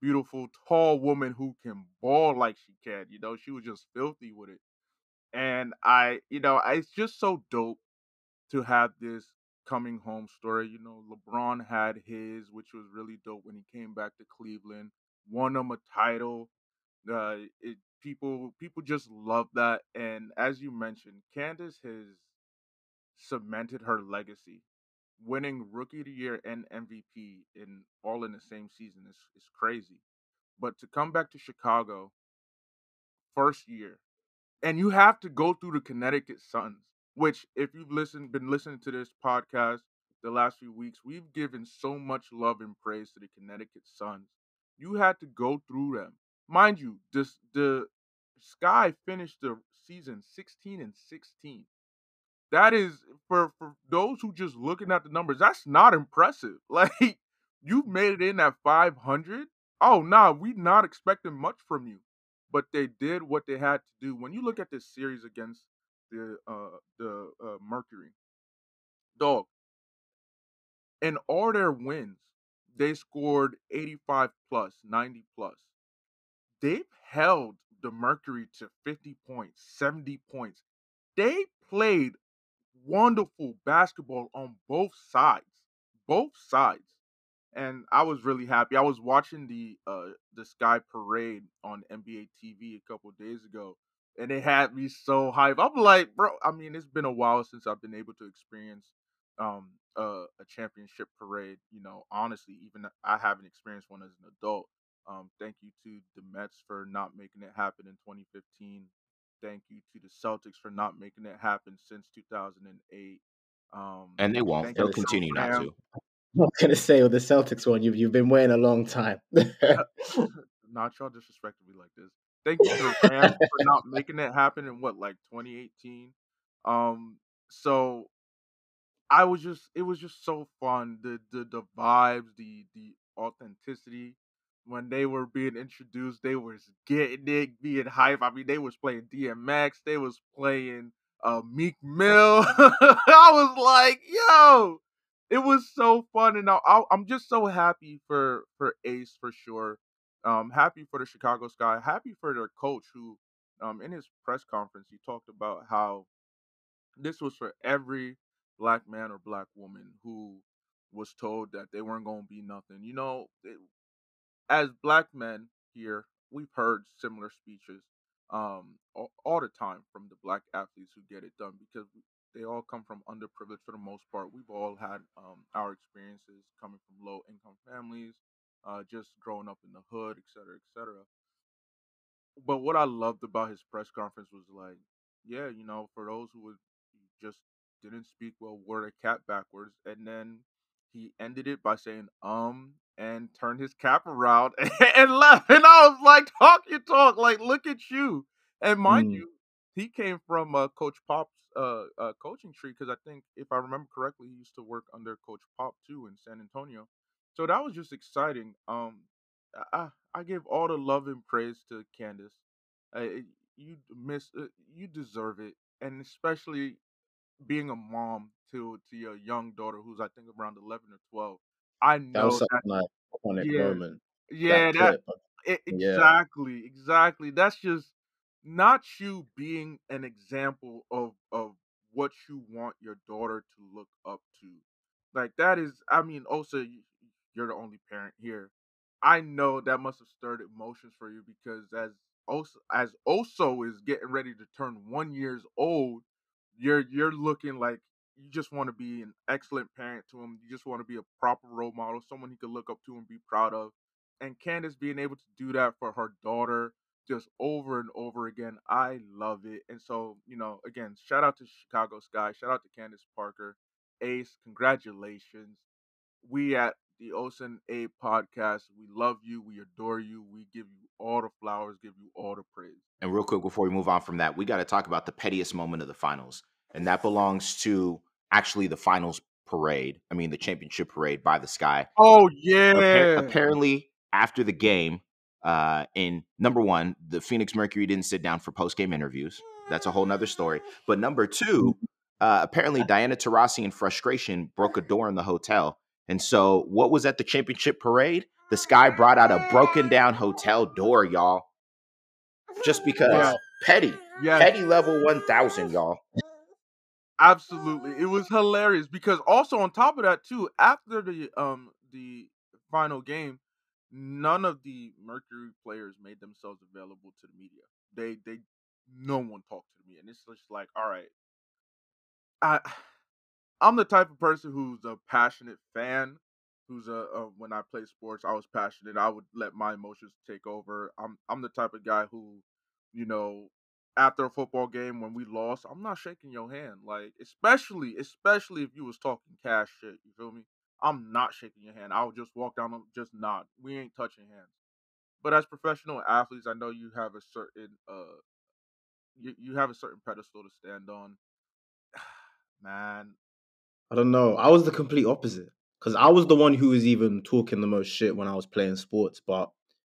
beautiful, tall woman who can ball like she can?" You know, she was just filthy with it. And I, you know, I- it's just so dope to have this coming home story. You know, LeBron had his, which was really dope when he came back to Cleveland, won them a title. Uh, it, people people just love that, and as you mentioned, Candace has cemented her legacy, winning Rookie of the Year and MVP in all in the same season is is crazy. But to come back to Chicago, first year, and you have to go through the Connecticut Suns, which if you've listened been listening to this podcast the last few weeks, we've given so much love and praise to the Connecticut Suns. You had to go through them. Mind you, this the Sky finished the season 16 and 16. That is for for those who just looking at the numbers, that's not impressive. Like you've made it in at 500. Oh, nah, we not expecting much from you but they did what they had to do. When you look at this series against the uh the uh, Mercury, dog, in all their wins, they scored 85 plus, 90 plus. They've held the Mercury to 50 points, 70 points. They played wonderful basketball on both sides. Both sides and I was really happy. I was watching the uh the Sky Parade on NBA TV a couple days ago, and it had me so hyped. I'm like, bro. I mean, it's been a while since I've been able to experience um a, a championship parade. You know, honestly, even I haven't experienced one as an adult. Um, thank you to the Mets for not making it happen in 2015. Thank you to the Celtics for not making it happen since 2008. Um, And they won't. They'll continue not to. I'm not gonna say with the Celtics one. You've you've been waiting a long time. not y'all disrespecting me like this. Thank you to the Rams for not making it happen in what like 2018. Um, so I was just it was just so fun. The the the vibes, the the authenticity. When they were being introduced, they was getting it, being hype. I mean, they was playing DMX, they was playing uh Meek Mill. I was like, yo, it was so fun, and I, I, I'm just so happy for for Ace for sure. Um, happy for the Chicago Sky. Happy for their coach who, um, in his press conference, he talked about how this was for every black man or black woman who was told that they weren't going to be nothing. You know, as black men here, we've heard similar speeches um all, all the time from the black athletes who get it done because they all come from underprivileged for the most part. We've all had um our experiences coming from low income families, uh just growing up in the hood, et cetera, et cetera but what I loved about his press conference was like, yeah, you know, for those who was just didn't speak well, wore the cap backwards, and then he ended it by saying um and turned his cap around and left. And I was like, talk your talk, like look at you. And mind Mm. you, he came from uh, Coach Pop's uh, uh coaching tree because I think if I remember correctly, he used to work under Coach Pop too in San Antonio. So that was just exciting. Um, I I give all the love and praise to Candace. Uh, you miss uh, you deserve it, and especially being a mom to to your young daughter who's I think around eleven or twelve. I that know that an iconic yeah moment. yeah That that clip. Uh, e- Yeah. exactly, exactly. That's just not you being an example of of what you want your daughter to look up to. Like that is, I mean, also you're the only parent here. I know that must have stirred emotions for you because as also as also is getting ready to turn one years old, you're you're looking like you just want to be an excellent parent to him. You just want to be a proper role model, someone he could look up to and be proud of and Candace being able to do that for her daughter just over and over again, I love it. And so, you know, again, shout out to Chicago Sky, shout out to Candace Parker, Ace, congratulations. We at the Ocean A podcast, we love you, we adore you, we give you all the flowers, give you all the praise. And real quick before we move on from that, we got to talk about the pettiest moment of the finals, and that belongs to actually the finals parade. I mean, the championship parade by the sky. Oh yeah, apparently, after the game, uh, in number one, the Phoenix Mercury didn't sit down for post game interviews. That's a whole nother story. But number two, uh, apparently Diana Taurasi in frustration broke a door in the hotel. And so, what was at the championship parade? The Sky brought out a broken down hotel door, y'all. Just because Yeah. petty, yes, petty level one thousand, y'all. Absolutely. It was hilarious because also on top of that too, after the um the final game, none of the Mercury players made themselves available to the media. They they no one talked to me and it's just like, all right. I I'm the type of person who's a passionate fan. Who's a, uh when I play sports, I was passionate. I would let my emotions take over. I'm I'm the type of guy who, you know, after a football game when we lost, I'm not shaking your hand. Like especially especially if you was talking cash shit. You feel me? I'm not shaking your hand. I'll just walk down, just nod. We ain't touching hands. But as professional athletes, I know you have a certain uh you, you have a certain pedestal to stand on. Man, I don't know. I was the complete opposite because I was the one who was even talking the most shit when I was playing sports. But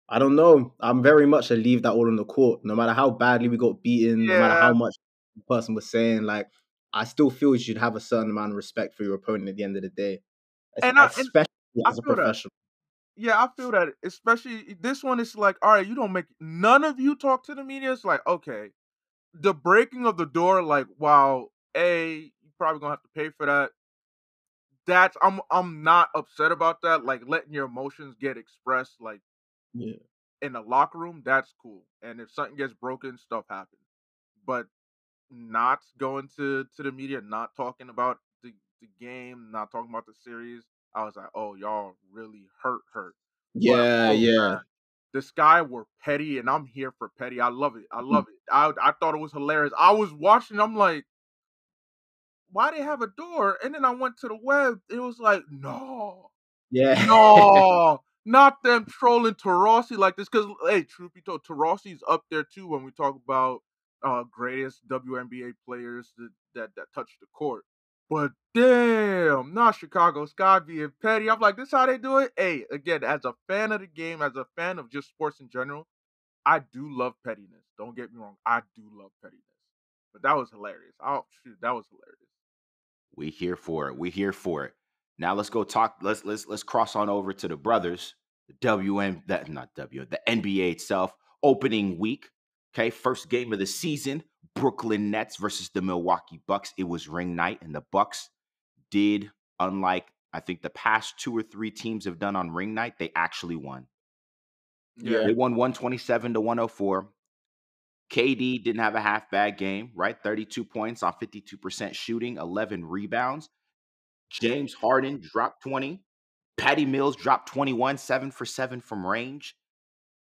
I don't know. I'm very much a leave that all on the court. No matter how badly we got beaten, no matter how much the person was saying, like I still feel you should have a certain amount of respect for your opponent at the end of the day, And I- and especially as a feel that. professional. Yeah, I feel that. Especially eh, this one is like, all right, you don't make none of you talk to the media. It's like, okay, the breaking of the door, like, wow, a you probably gonna have to pay for that. That's I'm I'm not upset about that. Like letting your emotions get expressed, like Yeah. in the locker room, that's cool. And if something gets broken, stuff happens. but not going to to the media, not talking about the the game, not talking about the series, I was like, oh, y'all really hurt, hurt. But Yeah, oh yeah. man, this guy were petty, and I'm here for petty. I love it. I Mm. love it. I I thought it was hilarious. I was watching. I'm like, why they have a door? And then I went to the web. It was like, no, Yeah. no, not them trolling Taurasi like this. Because hey, truth be told, Taurasi's up there too when we talk about uh greatest WNBA players that that, that touched the court. But damn, not Chicago Sky being petty. I'm like, this how they do it. Hey, again, as a fan of the game, as a fan of just sports in general, I do love pettiness. Don't get me wrong, I do love pettiness. But that was hilarious. Oh shoot, that was hilarious. We here for it. We here for it. Now let's go talk. Let's let's let's cross on over to the brothers. The WM that not W the NBA itself opening week. Okay, first game of the season. Brooklyn Nets versus the Milwaukee Bucks. It was ring night, and the Bucks did, unlike I think the past two or three teams have done on ring night, they actually won. Yeah. They won 127 to 104. KD didn't have a half bad game, right? 32 points on 52% shooting, 11 rebounds. James Harden dropped 20. Patty Mills dropped 21, 7 for 7 from range.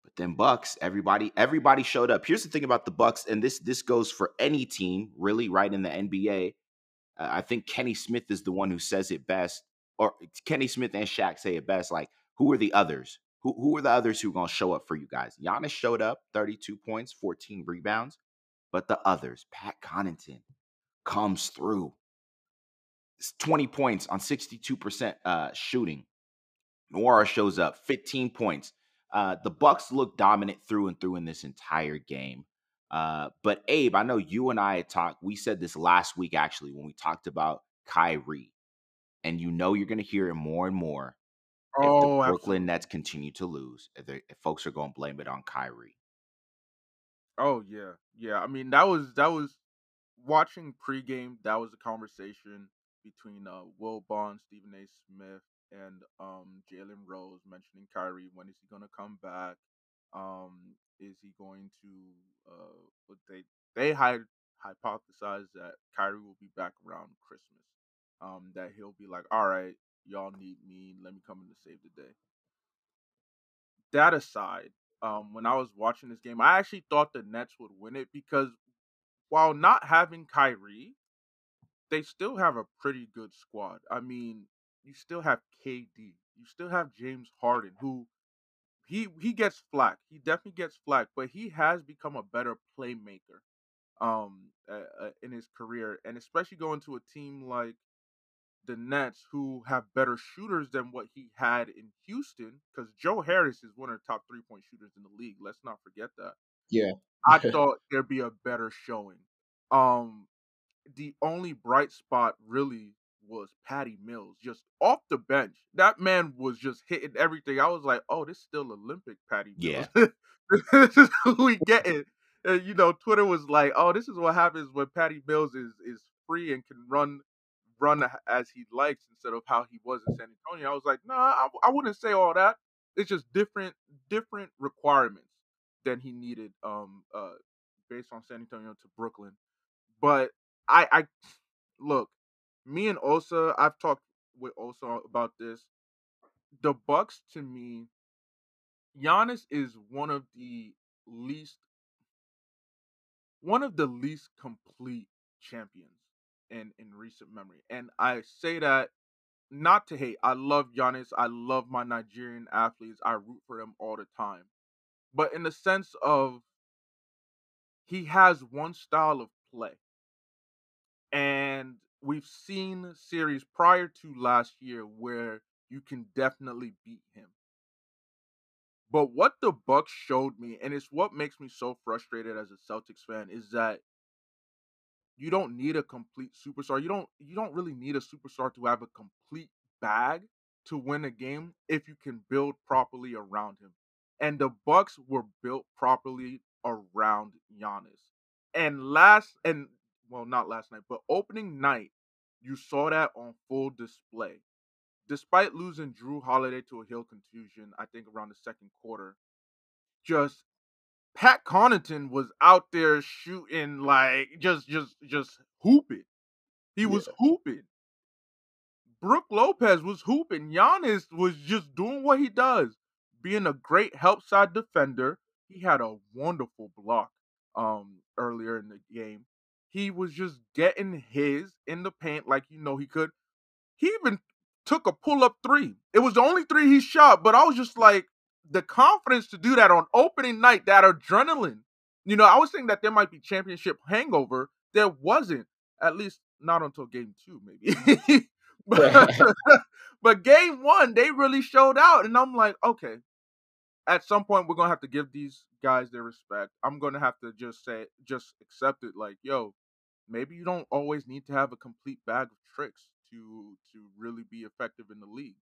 But then Bucks, everybody everybody showed up. Here's the thing about the Bucks and this this goes for any team, really, right in the NBA. Uh, I think Kenny Smith is the one who says it best or Kenny Smith and Shaq say it best like who are the others? Who who are the others who are going to show up for you guys? Giannis showed up, 32 points, 14 rebounds, but the others, Pat Connaughton comes through. It's 20 points on 62% uh, shooting. Noir shows up, 15 points. Uh, the Bucks look dominant through and through in this entire game. Uh, but Abe, I know you and I had talked. We said this last week actually when we talked about Kyrie, and you know you're going to hear it more and more if the Oh, Brooklyn. Nets continue to lose. If, if folks are going to blame it on Kyrie. Oh yeah, yeah. I mean, that was that was watching pregame. That was a conversation between uh, Wilbon, Stephen A. Smith, and um, Jalen Rose mentioning Kyrie. When is he going to come back? Um, is he going to? Uh, they they had hypothesized that Kyrie will be back around Christmas. Um, that he'll be like, all right, y'all need me. Let me come in to save the day. That aside, um, when I was watching this game, I actually thought the Nets would win it because while not having Kyrie, they still have a pretty good squad. I mean, you still have KD, you still have James Harden, who he he gets flack. He definitely gets flack, but he has become a better playmaker um uh, uh, in his career, and especially going to a team like the Nets, who have better shooters than what he had in Houston, because Joe Harris is one of the top three point shooters in the league. Let's not forget that. Yeah. I thought there'd be a better showing. Um, the only bright spot really was Patty Mills, just off the bench. That man was just hitting everything. I was like, oh, this is still Olympic Patty Mills. this is who we getting. And, you know, Twitter was like, oh, this is what happens when Patty Mills is is free and can run run as he likes instead of how he was in San Antonio. I was like, nah, I, I wouldn't say all that. It's just different different requirements than he needed um uh based on San Antonio to Brooklyn. But I I look, me and Osa, I've talked with Osa about this. The Bucks to me, Giannis is one of the least one of the least complete champions in in recent memory. And I say that not to hate. I love Giannis. I love my Nigerian athletes. I root for them all the time. But in the sense of he has one style of play. We've seen series prior to last year where you can definitely beat him. But what the Bucks showed me, and it's what makes me so frustrated as a Celtics fan, is that you don't need a complete superstar. You don't you don't really need a superstar to have a complete bag to win a game if you can build properly around him. And the Bucks were built properly around Giannis. And last and well, not last night, but opening night, you saw that on full display. Despite losing Jrue Holiday to a heel contusion, I think around the second quarter, just Pat Connaughton was out there shooting like just just just hooping. He was hooping. Brook Lopez was hooping. Giannis was just doing what he does, being a great help side defender. He had a wonderful block um earlier in the game. He was just getting his in the paint like you know he could. He even took a pull up three. It was the only three he shot, but I was just like, the confidence to do that on opening night, that adrenaline. You know, I was thinking that there might be championship hangover. There wasn't, at least not until game two, maybe. but, but game one, they really showed out. And I'm like, okay, at some point, we're going to have to give these guys their respect. I'm going to have to just say, just accept it like, yo, maybe you don't always need to have a complete bag of tricks to to really be effective in the league.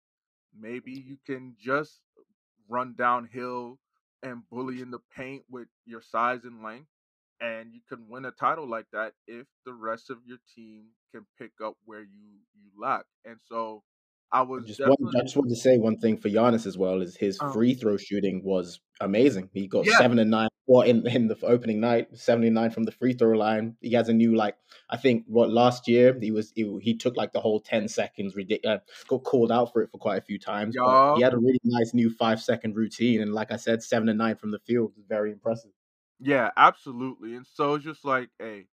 Maybe you can just run downhill and bully in the paint with your size and length and you can win a title like that if the rest of your team can pick up where you you lack. And so I was just want. I just wanted to say one thing for Giannis as well is his um, free throw shooting was amazing. He got yeah. seven and nine well in in the opening night, seventy nine from the free throw line. He has a new like I think what last year he was he, he took like the whole ten seconds. Ridiculous. Uh, got called out for it for quite a few times. Yeah. he had a really nice new five second routine, and like I said, seven and nine from the field was very impressive. Yeah, absolutely. And so it's just like, hey,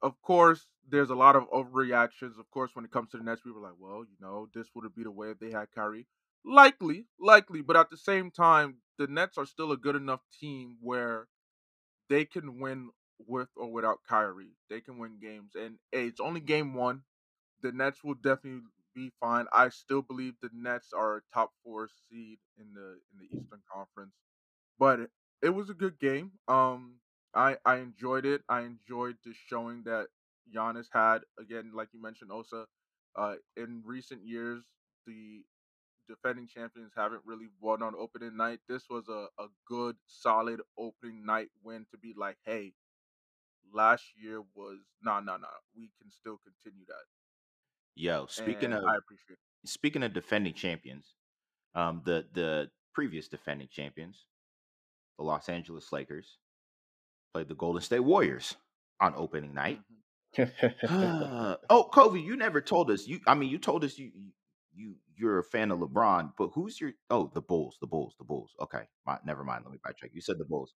of course, there's a lot of overreactions. Of course, when it comes to the Nets, we were like, well, you know, this would be the way if they had Kyrie. Likely, likely, but at the same time, the Nets are still a good enough team where they can win with or without Kyrie. They can win games, and hey, it's only game one. The Nets will definitely be fine. I still believe the Nets are a top four seed in the in the Eastern Conference, but it was a good game. Um, I I enjoyed it. I enjoyed the showing that Giannis had. Again, like you mentioned, Osa. Uh, in recent years, the defending champions haven't really won on opening night. This was a, a good, solid opening night win to be like, hey, last year was no, no, no. We can still continue that. Yo, speaking and of I appreciate it. speaking of defending champions, um, the the previous defending champions, the Los Angeles Lakers, played the Golden State Warriors on opening night. Mm-hmm. oh, Kobe, you never told us. You, I mean, you told us you you you're a fan of LeBron, but who's your? Oh, the Bulls, the Bulls, the Bulls. Okay, My, never mind. Let me backtrack. You said the Bulls.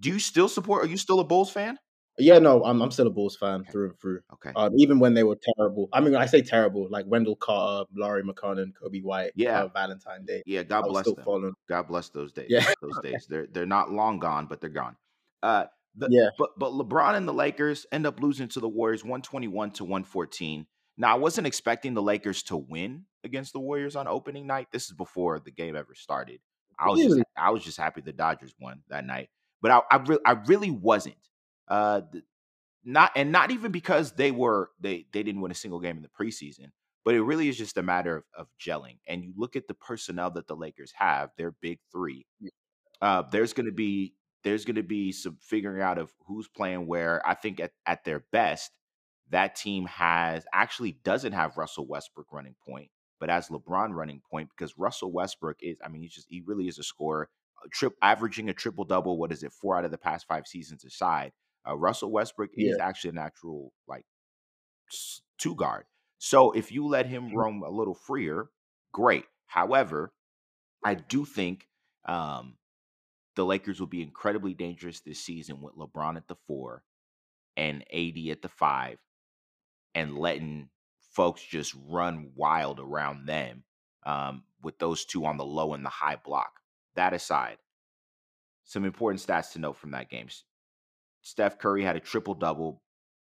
Do you still support? Are you still a Bulls fan? Yeah, no, I'm I'm still a Bulls fan okay. through and through. Okay. Um, even when they were terrible. I mean, I say terrible, like Wendell Carter, Lauri Markkanen, Kovu White, yeah, uh, Valentine Day. Yeah, God bless them. Following. God bless those days. Yeah, those days. They're they're not long gone, but they're gone. Uh, the, yeah. But but LeBron and the Lakers end up losing to the Warriors, one twenty one to one fourteen. Now I wasn't expecting the Lakers to win against the Warriors on opening night. This is before the game ever started. I was really? just I was just happy the Dodgers won that night, but I I, re- I really wasn't. Uh, the, not and not even because they were they they didn't win a single game in the preseason, but it really is just a matter of, of gelling. And you look at the personnel that the Lakers have, their big three. Uh, there's going to be there's going to be some figuring out of who's playing where. I think at at their best, that team has actually doesn't have Russell Westbrook running point, but as LeBron running point because Russell Westbrook is. I mean, he's just he really is a scorer. Trip averaging a triple double. What is it? Four out of the past five seasons aside uh, Russell Westbrook yeah. is actually a natural like two guard. So if you let him mm-hmm. roam a little freer, great. However, I do think um, the Lakers will be incredibly dangerous this season with LeBron at the four and AD at the five, and letting folks just run wild around them um, with those two on the low and the high block. That aside, some important stats to note from that game. Steph Curry had a triple double,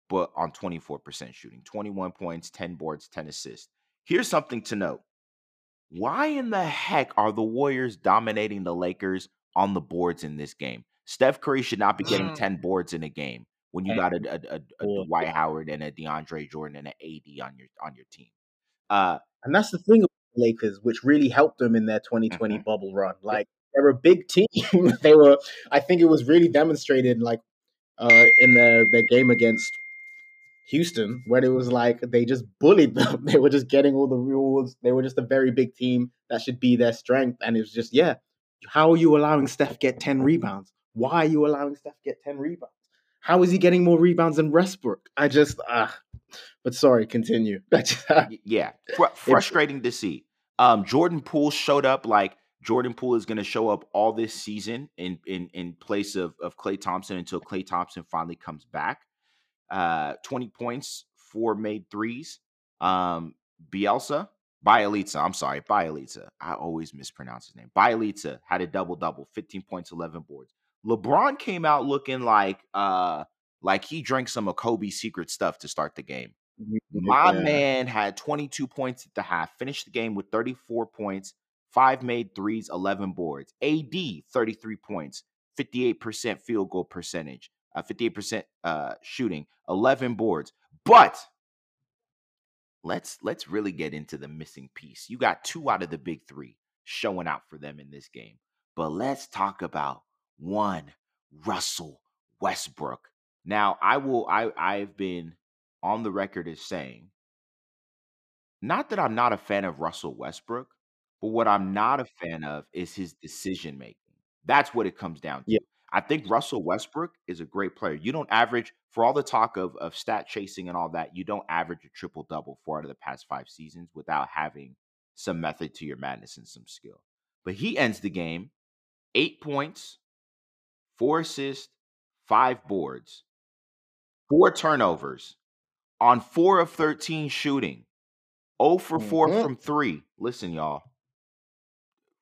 but on 24% shooting 21 points, 10 boards, 10 assists. Here's something to note why in the heck are the Warriors dominating the Lakers on the boards in this game? Steph Curry should not be getting mm. 10 boards in a game when you got a, a, a, a Dwight Howard and a DeAndre Jordan and an AD on your on your team. Uh, and that's the thing about the Lakers, which really helped them in their 2020 mm-hmm. bubble run. Like they were a big team. they were, I think it was really demonstrated like uh, in their the game against Houston, where it was like they just bullied them. They were just getting all the rules. They were just a very big team that should be their strength. And it was just, yeah, how are you allowing Steph get 10 rebounds? Why are you allowing Steph get 10 rebounds? How is he getting more rebounds than Westbrook? I just ah. But sorry, continue. yeah, Fr- frustrating to see. Um, Jordan Poole showed up like Jordan Poole is going to show up all this season in in in place of of Klay Thompson until Klay Thompson finally comes back. Uh, 20 points, four made threes. Um, Bielsa, Bjelica, I'm sorry, Bjelica. I always mispronounce his name. Bjelica had a double double, 15 points, 11 boards. LeBron came out looking like uh like he drank some of Kobe's secret stuff to start the game. My yeah. man had 22 points at the half, finished the game with 34 points, five made threes, 11 boards. AD 33 points, 58% field goal percentage, uh, 58% uh, shooting, 11 boards. But let's let's really get into the missing piece. You got two out of the big 3 showing out for them in this game. But let's talk about one Russell Westbrook. Now, I will I I've been on the record as saying not that I'm not a fan of Russell Westbrook, but what I'm not a fan of is his decision making. That's what it comes down to. Yeah. I think Russell Westbrook is a great player. You don't average for all the talk of of stat chasing and all that, you don't average a triple double four out of the past 5 seasons without having some method to your madness and some skill. But he ends the game 8 points, four assists, five boards, four turnovers on four of 13 shooting, 0 for 4 mm-hmm. from three. Listen, y'all,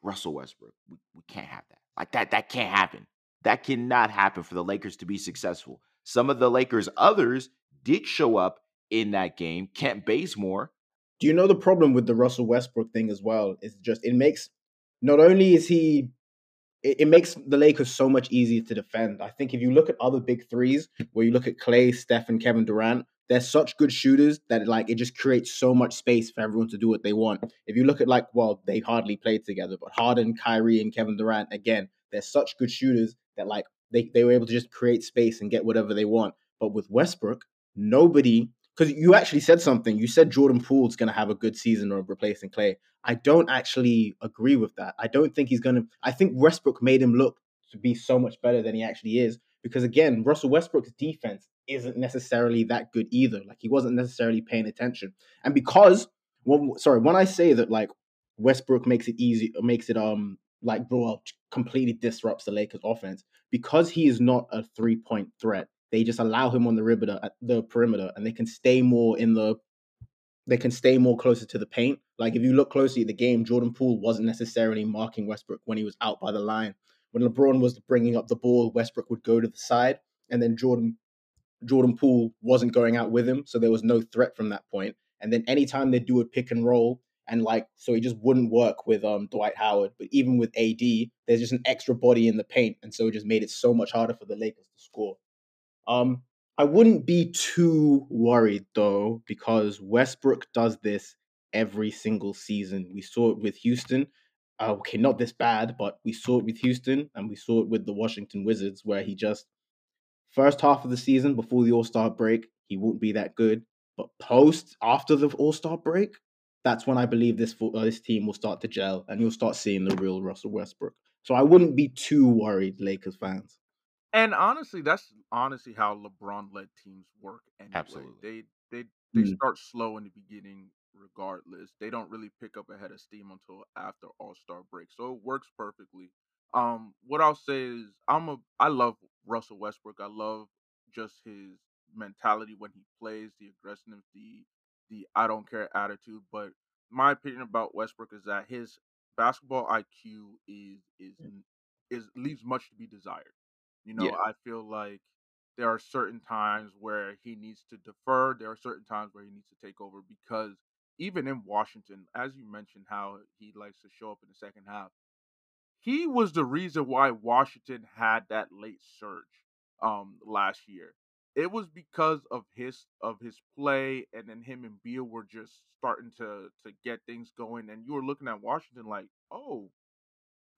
Russell Westbrook, we, we can't have that. Like that, that can't happen. That cannot happen for the Lakers to be successful. Some of the Lakers' others did show up in that game. Kent Bazemore. Do you know the problem with the Russell Westbrook thing as well? Is just it makes not only is he it, it, makes the Lakers so much easier to defend. I think if you look at other big threes, where you look at Klay, Steph, and Kevin Durant, they're such good shooters that like it just creates so much space for everyone to do what they want. If you look at like, well, they hardly played together, but Harden, Kyrie, and Kevin Durant, again, they're such good shooters that like they, they were able to just create space and get whatever they want. But with Westbrook, nobody because you actually said something. You said Jordan Poole's going to have a good season of replacing Klay. I don't actually agree with that. I don't think he's going to. I think Westbrook made him look to be so much better than he actually is. Because again, Russell Westbrook's defense isn't necessarily that good either. Like he wasn't necessarily paying attention. And because, well, sorry, when I say that like Westbrook makes it easy, makes it um like bro, completely disrupts the Lakers offense because he is not a three point threat they just allow him on the perimeter, at the perimeter, and they can stay more in the. They can stay more closer to the paint. Like if you look closely at the game, Jordan Poole wasn't necessarily marking Westbrook when he was out by the line. When LeBron was bringing up the ball, Westbrook would go to the side, and then Jordan Jordan Poole wasn't going out with him, so there was no threat from that point. And then anytime they do a pick and roll, and like so he just wouldn't work with um Dwight Howard. But even with AD, there's just an extra body in the paint, and so it just made it so much harder for the Lakers to score. Um, I wouldn't be too worried though, because Westbrook does this every single season. We saw it with Houston. Uh, okay, not this bad, but we saw it with Houston and we saw it with the Washington Wizards, where he just first half of the season before the All Star break, he won't be that good. But post after the All Star break, that's when I believe this uh, this team will start to gel and you'll start seeing the real Russell Westbrook. So I wouldn't be too worried, Lakers fans. And honestly, that's honestly how LeBron led teams work anyway. Absolutely. They they they mm. start slow in the beginning regardless. They don't really pick up a head of steam until after All-Star break. So it works perfectly. Um what I'll say is I'm a I love Russell Westbrook. I love just his mentality when he plays, the aggressiveness, the the I don't care attitude, but my opinion about Westbrook is that his basketball IQ is is is leaves much to be desired. You know, Yeah. I feel like there are certain times where he needs to defer. There are certain times where he needs to take over because even in Washington, as you mentioned, how he likes to show up in the second half, he was the reason why Washington had that late surge um last year. It was because of his of his play, and then him and Beal were just starting to to get things going, and you were looking at Washington like, oh,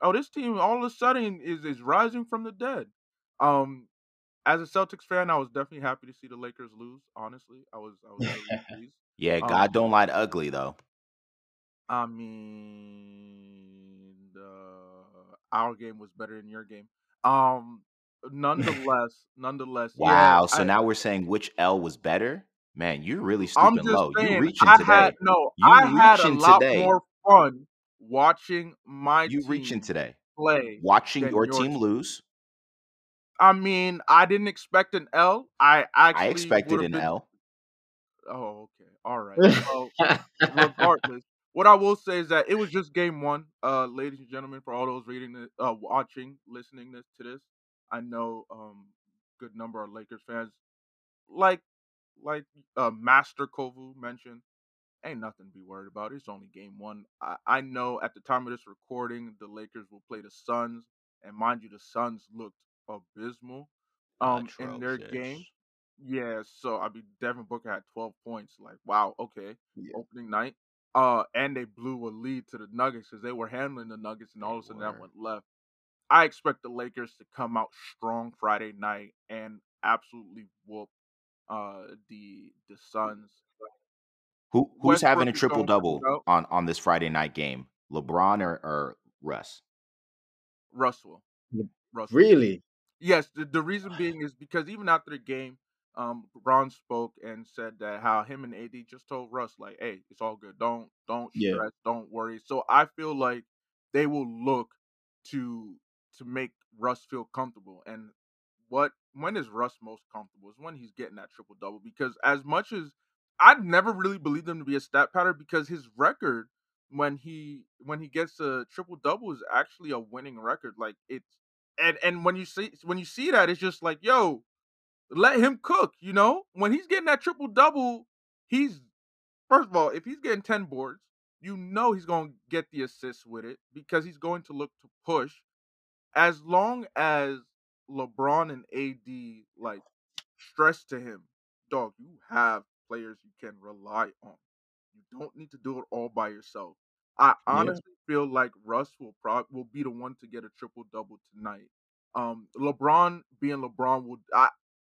oh, this team all of a sudden is is rising from the dead. Um, as a Celtics fan, I was definitely happy to see the Lakers lose. Honestly, I was I was really pleased. Yeah, God Um, don't like ugly though. I mean, the our game was better than your game. Um, nonetheless, nonetheless, yeah, Wow. So I now we're saying which L was better? Man, you're really I'm stooping just low. You saying reaching I had today. no, You I had a reaching lot today. more fun watching my You reaching team today. play Watching than your your team team. lose. I mean, I didn't expect an L. I I expected an been L. Oh, okay. All right. Well, regardless, what I will say is that it was just game one. Uh, ladies and gentlemen, for all those reading this, uh, watching, listening this to this, I know um good number of Lakers fans like like uh Master Kovu mentioned. Ain't nothing to be worried about. It's only game one. I, I know at the time of this recording, the Lakers will play the Suns, and mind you, the Suns looked abysmal um in their game. Yeah, so I mean Devin Booker had 12 points. Like, wow, okay. Yeah. Opening night. Uh and they blew a lead to the Nuggets because they were handling the Nuggets and all of a sudden that went left. I expect the Lakers to come out strong Friday night and absolutely whoop uh the the Suns. Who who's having a triple double on on this Friday night game? LeBron or, or Russ? Russell. Russell. Really? Yes, the, the reason being is because even after the game, um, Bron spoke and said that how him and AD just told Russ like, "Hey, it's all good. Don't don't Yeah. stress. Don't worry." So I feel like they will look to to make Russ feel comfortable. And what when is Russ most comfortable is when he's getting that triple double. Because as much as I'd never really believed him to be a stat pattern because his record when he when he gets a triple double is actually a winning record. Like it's and and when you see when you see that, it's just like, yo, let him cook. You know, when he's getting that triple double, he's first of all, if he's getting ten boards, you know he's gonna get the assist with it because he's going to look to push. As long as LeBron and AD like stress to him, dog, you have players you can rely on. You don't need to do it all by yourself. I Yeah. honestly feel like Russ will prob will be the one to get a triple double tonight. Um, LeBron being LeBron would, I,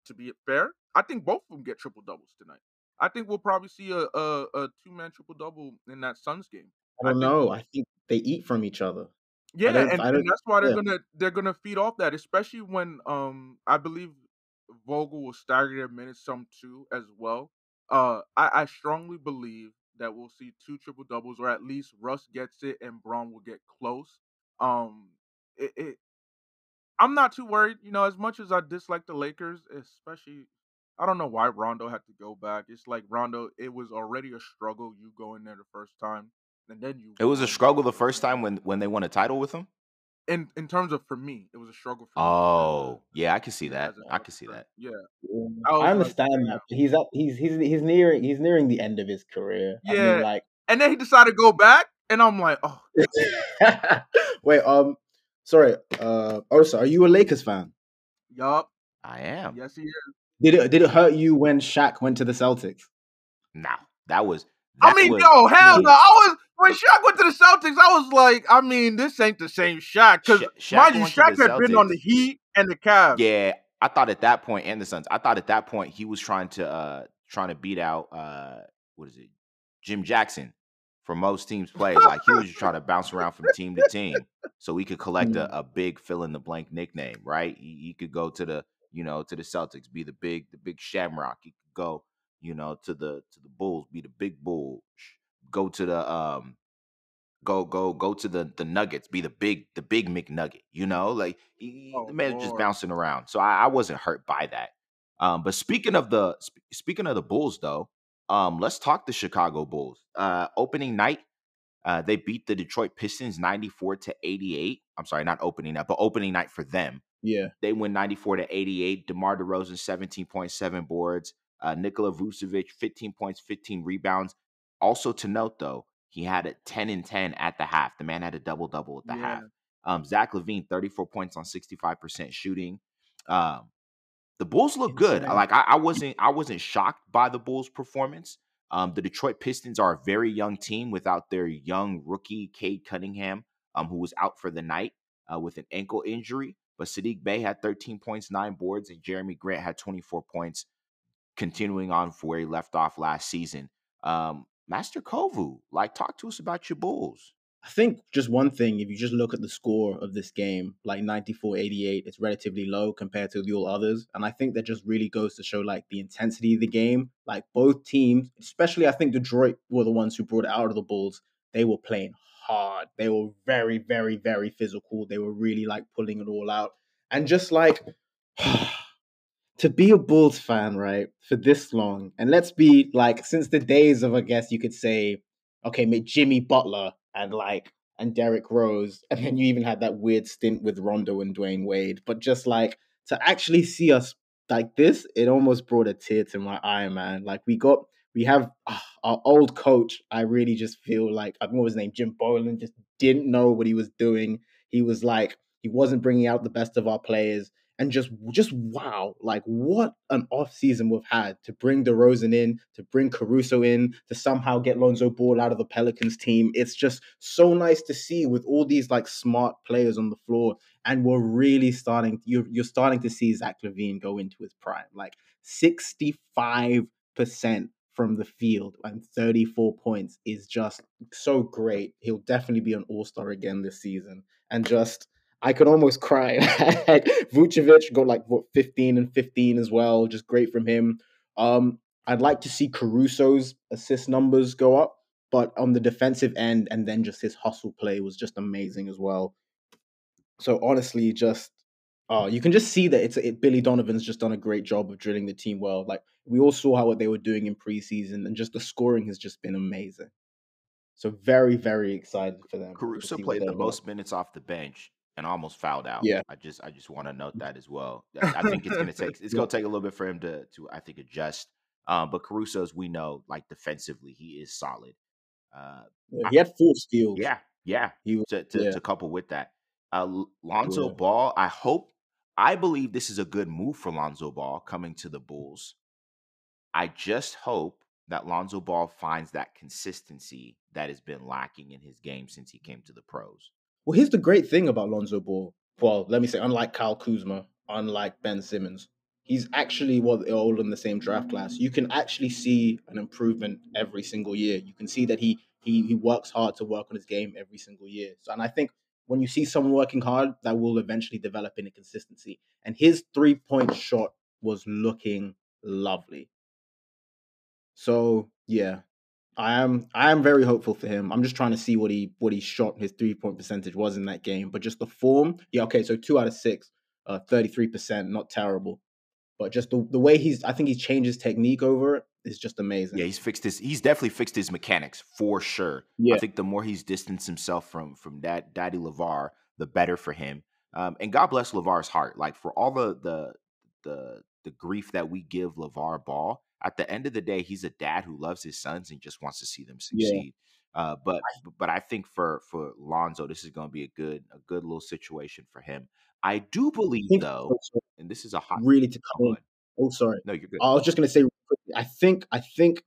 to be fair, I think both of them get triple doubles tonight. I think we'll probably see a a, a two man triple double in that Suns game. I I don't think know. I think they eat from each other. Yeah, and, and that's why they're Yeah. gonna they're gonna feed off that, especially when um I believe Vogel will stagger their minutes some too as well. Uh, I, I strongly believe that we'll see two triple doubles, or at least Russ gets it and Bron will get close. Um, it, it I'm not too worried. You know, as much as I dislike the Lakers, especially I don't know why Rondo had to go back. It's like Rondo, it was already a struggle you going there the first time, and then you It was a struggle the first time when when they won a title with him. In in terms of for me, it was a struggle for me Oh, yeah, I can see that. I can see that. Yeah, Yeah, I I was like, understand that. He's up. He's he's he's nearing he's nearing the end of his career. I mean, Yeah, like. and then he decided to go back, and I'm like, oh, Wait. Um. Sorry. Uh. Osa, are you a Lakers fan? yup, I am. yes he is. Did it Did it hurt you when Shaq went to the Celtics? No, that was I mean, was yo, hell No. I was when Shaq went to the Celtics. I was like, I mean, this ain't the same Shaq because Sha- mind Shaq you, Shaq had been on the Heat and the Cavs. Yeah, I thought at that point and the Suns. I thought at that point he was trying to uh trying to beat out uh what is it? Jim Jackson for most teams play. Like he was just trying to bounce around from team to team so he could collect Mm. a, a big fill in the blank nickname, right? He, he could go to the you know to the Celtics, be the big the big Shamrock. He could go you know to the to the Bulls, be the big bull. Go to the um go go go to the the Nuggets, be the big the big McNugget. You know, like he, Oh the man just bouncing around. So I, I wasn't hurt by that. Um, but speaking of the sp- speaking of the Bulls, though, um, let's talk the Chicago Bulls. Uh, opening night, uh, they beat the Detroit Pistons ninety four to eighty eight. I'm sorry, not opening night, but opening night for them. Yeah. They win 94 to 88. DeMar DeRozan, 17.7 boards. Uh, Nikola Vucevic, 15 points, 15 rebounds. Also to note, though, he had a 10 and 10 at the half. The man had a double double at the Yeah. half. Um, Zach LaVine, 34 points on 65% shooting. Um, the Bulls look good. Like I, I wasn't, I wasn't shocked by the Bulls' performance. Um, the Detroit Pistons are a very young team without their young rookie Cade Cunningham, um, who was out for the night uh, with an ankle injury. But Saddiq Bey had 13 points, nine boards, and Jerami Grant had 24 points, continuing on for where he left off last season. Um, Master Kovu, like, talk to us about your Bulls. I think just one thing, if you just look at the score of this game, like 94 88, it's relatively low compared to the all others. And I think that just really goes to show like the intensity of the game. Like both teams, especially I think Detroit were the ones who brought out of the Bulls, they were playing hard. They were very, very, very physical. They were really like pulling it all out. And just like to be a Bulls fan, right, for this long, and let's be like, since the days of, I guess you could say, okay, Jimmy Butler and like and Derrick Rose, and then you even had that weird stint with Rondo and Dwyane Wade. But just like to actually see us like this, it almost brought a tear to my eye, man. Like we got we have uh, our old coach. I really just feel like I what was his name, Jim Boylen, just didn't know what he was doing. He was like he wasn't bringing out the best of our players and just just wow, like what an off season we've had to bring DeRozan in, to bring Caruso in, to somehow get Lonzo Ball out of the Pelicans team. It's just so nice to see with all these like smart players on the floor, and we're really starting. You're you're starting to see Zach LaVine go into his prime, like sixty five percent from the field and 34 points is just so great. He'll definitely be an all star again this season. And just I could almost cry. Vucevic got like what 15 and 15 as well. Just great from him. Um, I'd like to see Caruso's assist numbers go up, but on the defensive end, and then just his hustle play was just amazing as well. So honestly, just uh, you can just see that it's it, Billy Donovan's just done a great job of drilling the team well. Like we all saw how what they were doing in preseason, and just the scoring has just been amazing. So very, very excited for them. Caruso played the most minutes off the bench and almost fouled out. Yeah. I just I just want to note that as well. I think it's gonna take it's gonna take a little bit for him to to I think adjust. Um, but Caruso's we know like defensively he is solid. Uh, yeah, he had full steals. Yeah, yeah. He was, to, to, yeah. to couple with that, uh, Lonzo Yeah. Ball. I hope I believe this is a good move for Lonzo Ball coming to the Bulls. I just hope that Lonzo Ball finds that consistency that has been lacking in his game since he came to the pros. Well, here's the great thing about Lonzo Ball. Well, let me say, unlike Kyle Kuzma, unlike Ben Simmons, he's actually well, they're all in the same draft class. You can actually see an improvement every single year. You can see that he he he works hard to work on his game every single year. So, and I think when you see someone working hard, that will eventually develop into consistency. And his three point shot was looking lovely. So yeah, I am I am very hopeful for him. I'm just trying to see what he what he shot his three point percentage was in that game. But just the form, yeah, okay, so two out of six, uh, 33%, not terrible. But just the, the way he's I think he's changed his technique over it is just amazing. Yeah, he's fixed his. He's definitely fixed his mechanics for sure. Yeah. I think the more he's distanced himself from from that Daddy LaVar, the better for him. Um, and God bless LaVar's heart. Like for all the the the the grief that we give LaVar Ball, at the end of the day, he's a dad who loves his sons and just wants to see them Yeah. succeed. Uh, but but I think for for Lonzo, this is going to be a good a good little situation for him. I do believe think though, and this is a hot. really to come in. Oh, sorry. No, you're good. I was just gonna say, I think I think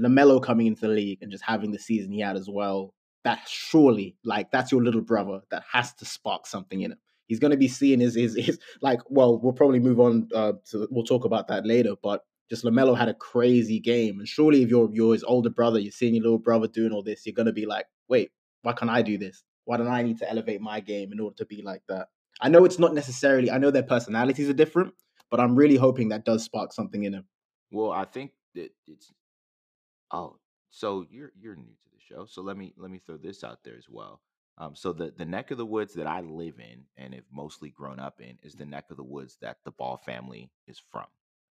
LaMelo coming into the league and just having the season he had as well. That surely, like, that's your little brother. That has to spark something in him. He's gonna be seeing his his, his like. Well, we'll probably move on. Uh, to we'll talk about that later. But just LaMelo had a crazy game, and surely if you're you're his older brother, you're seeing your little brother doing all this, you're gonna be like, wait, why can't I do this? Why don't I need to elevate my game in order to be like that? I know it's not necessarily. I know their personalities are different, but I'm really hoping that does spark something in him. Well, I think that it's oh, so you're you're new to the show, so let me let me throw this out there as well. Um, so the the neck of the woods that I live in and have mostly grown up in is the neck of the woods that the Ball family is from,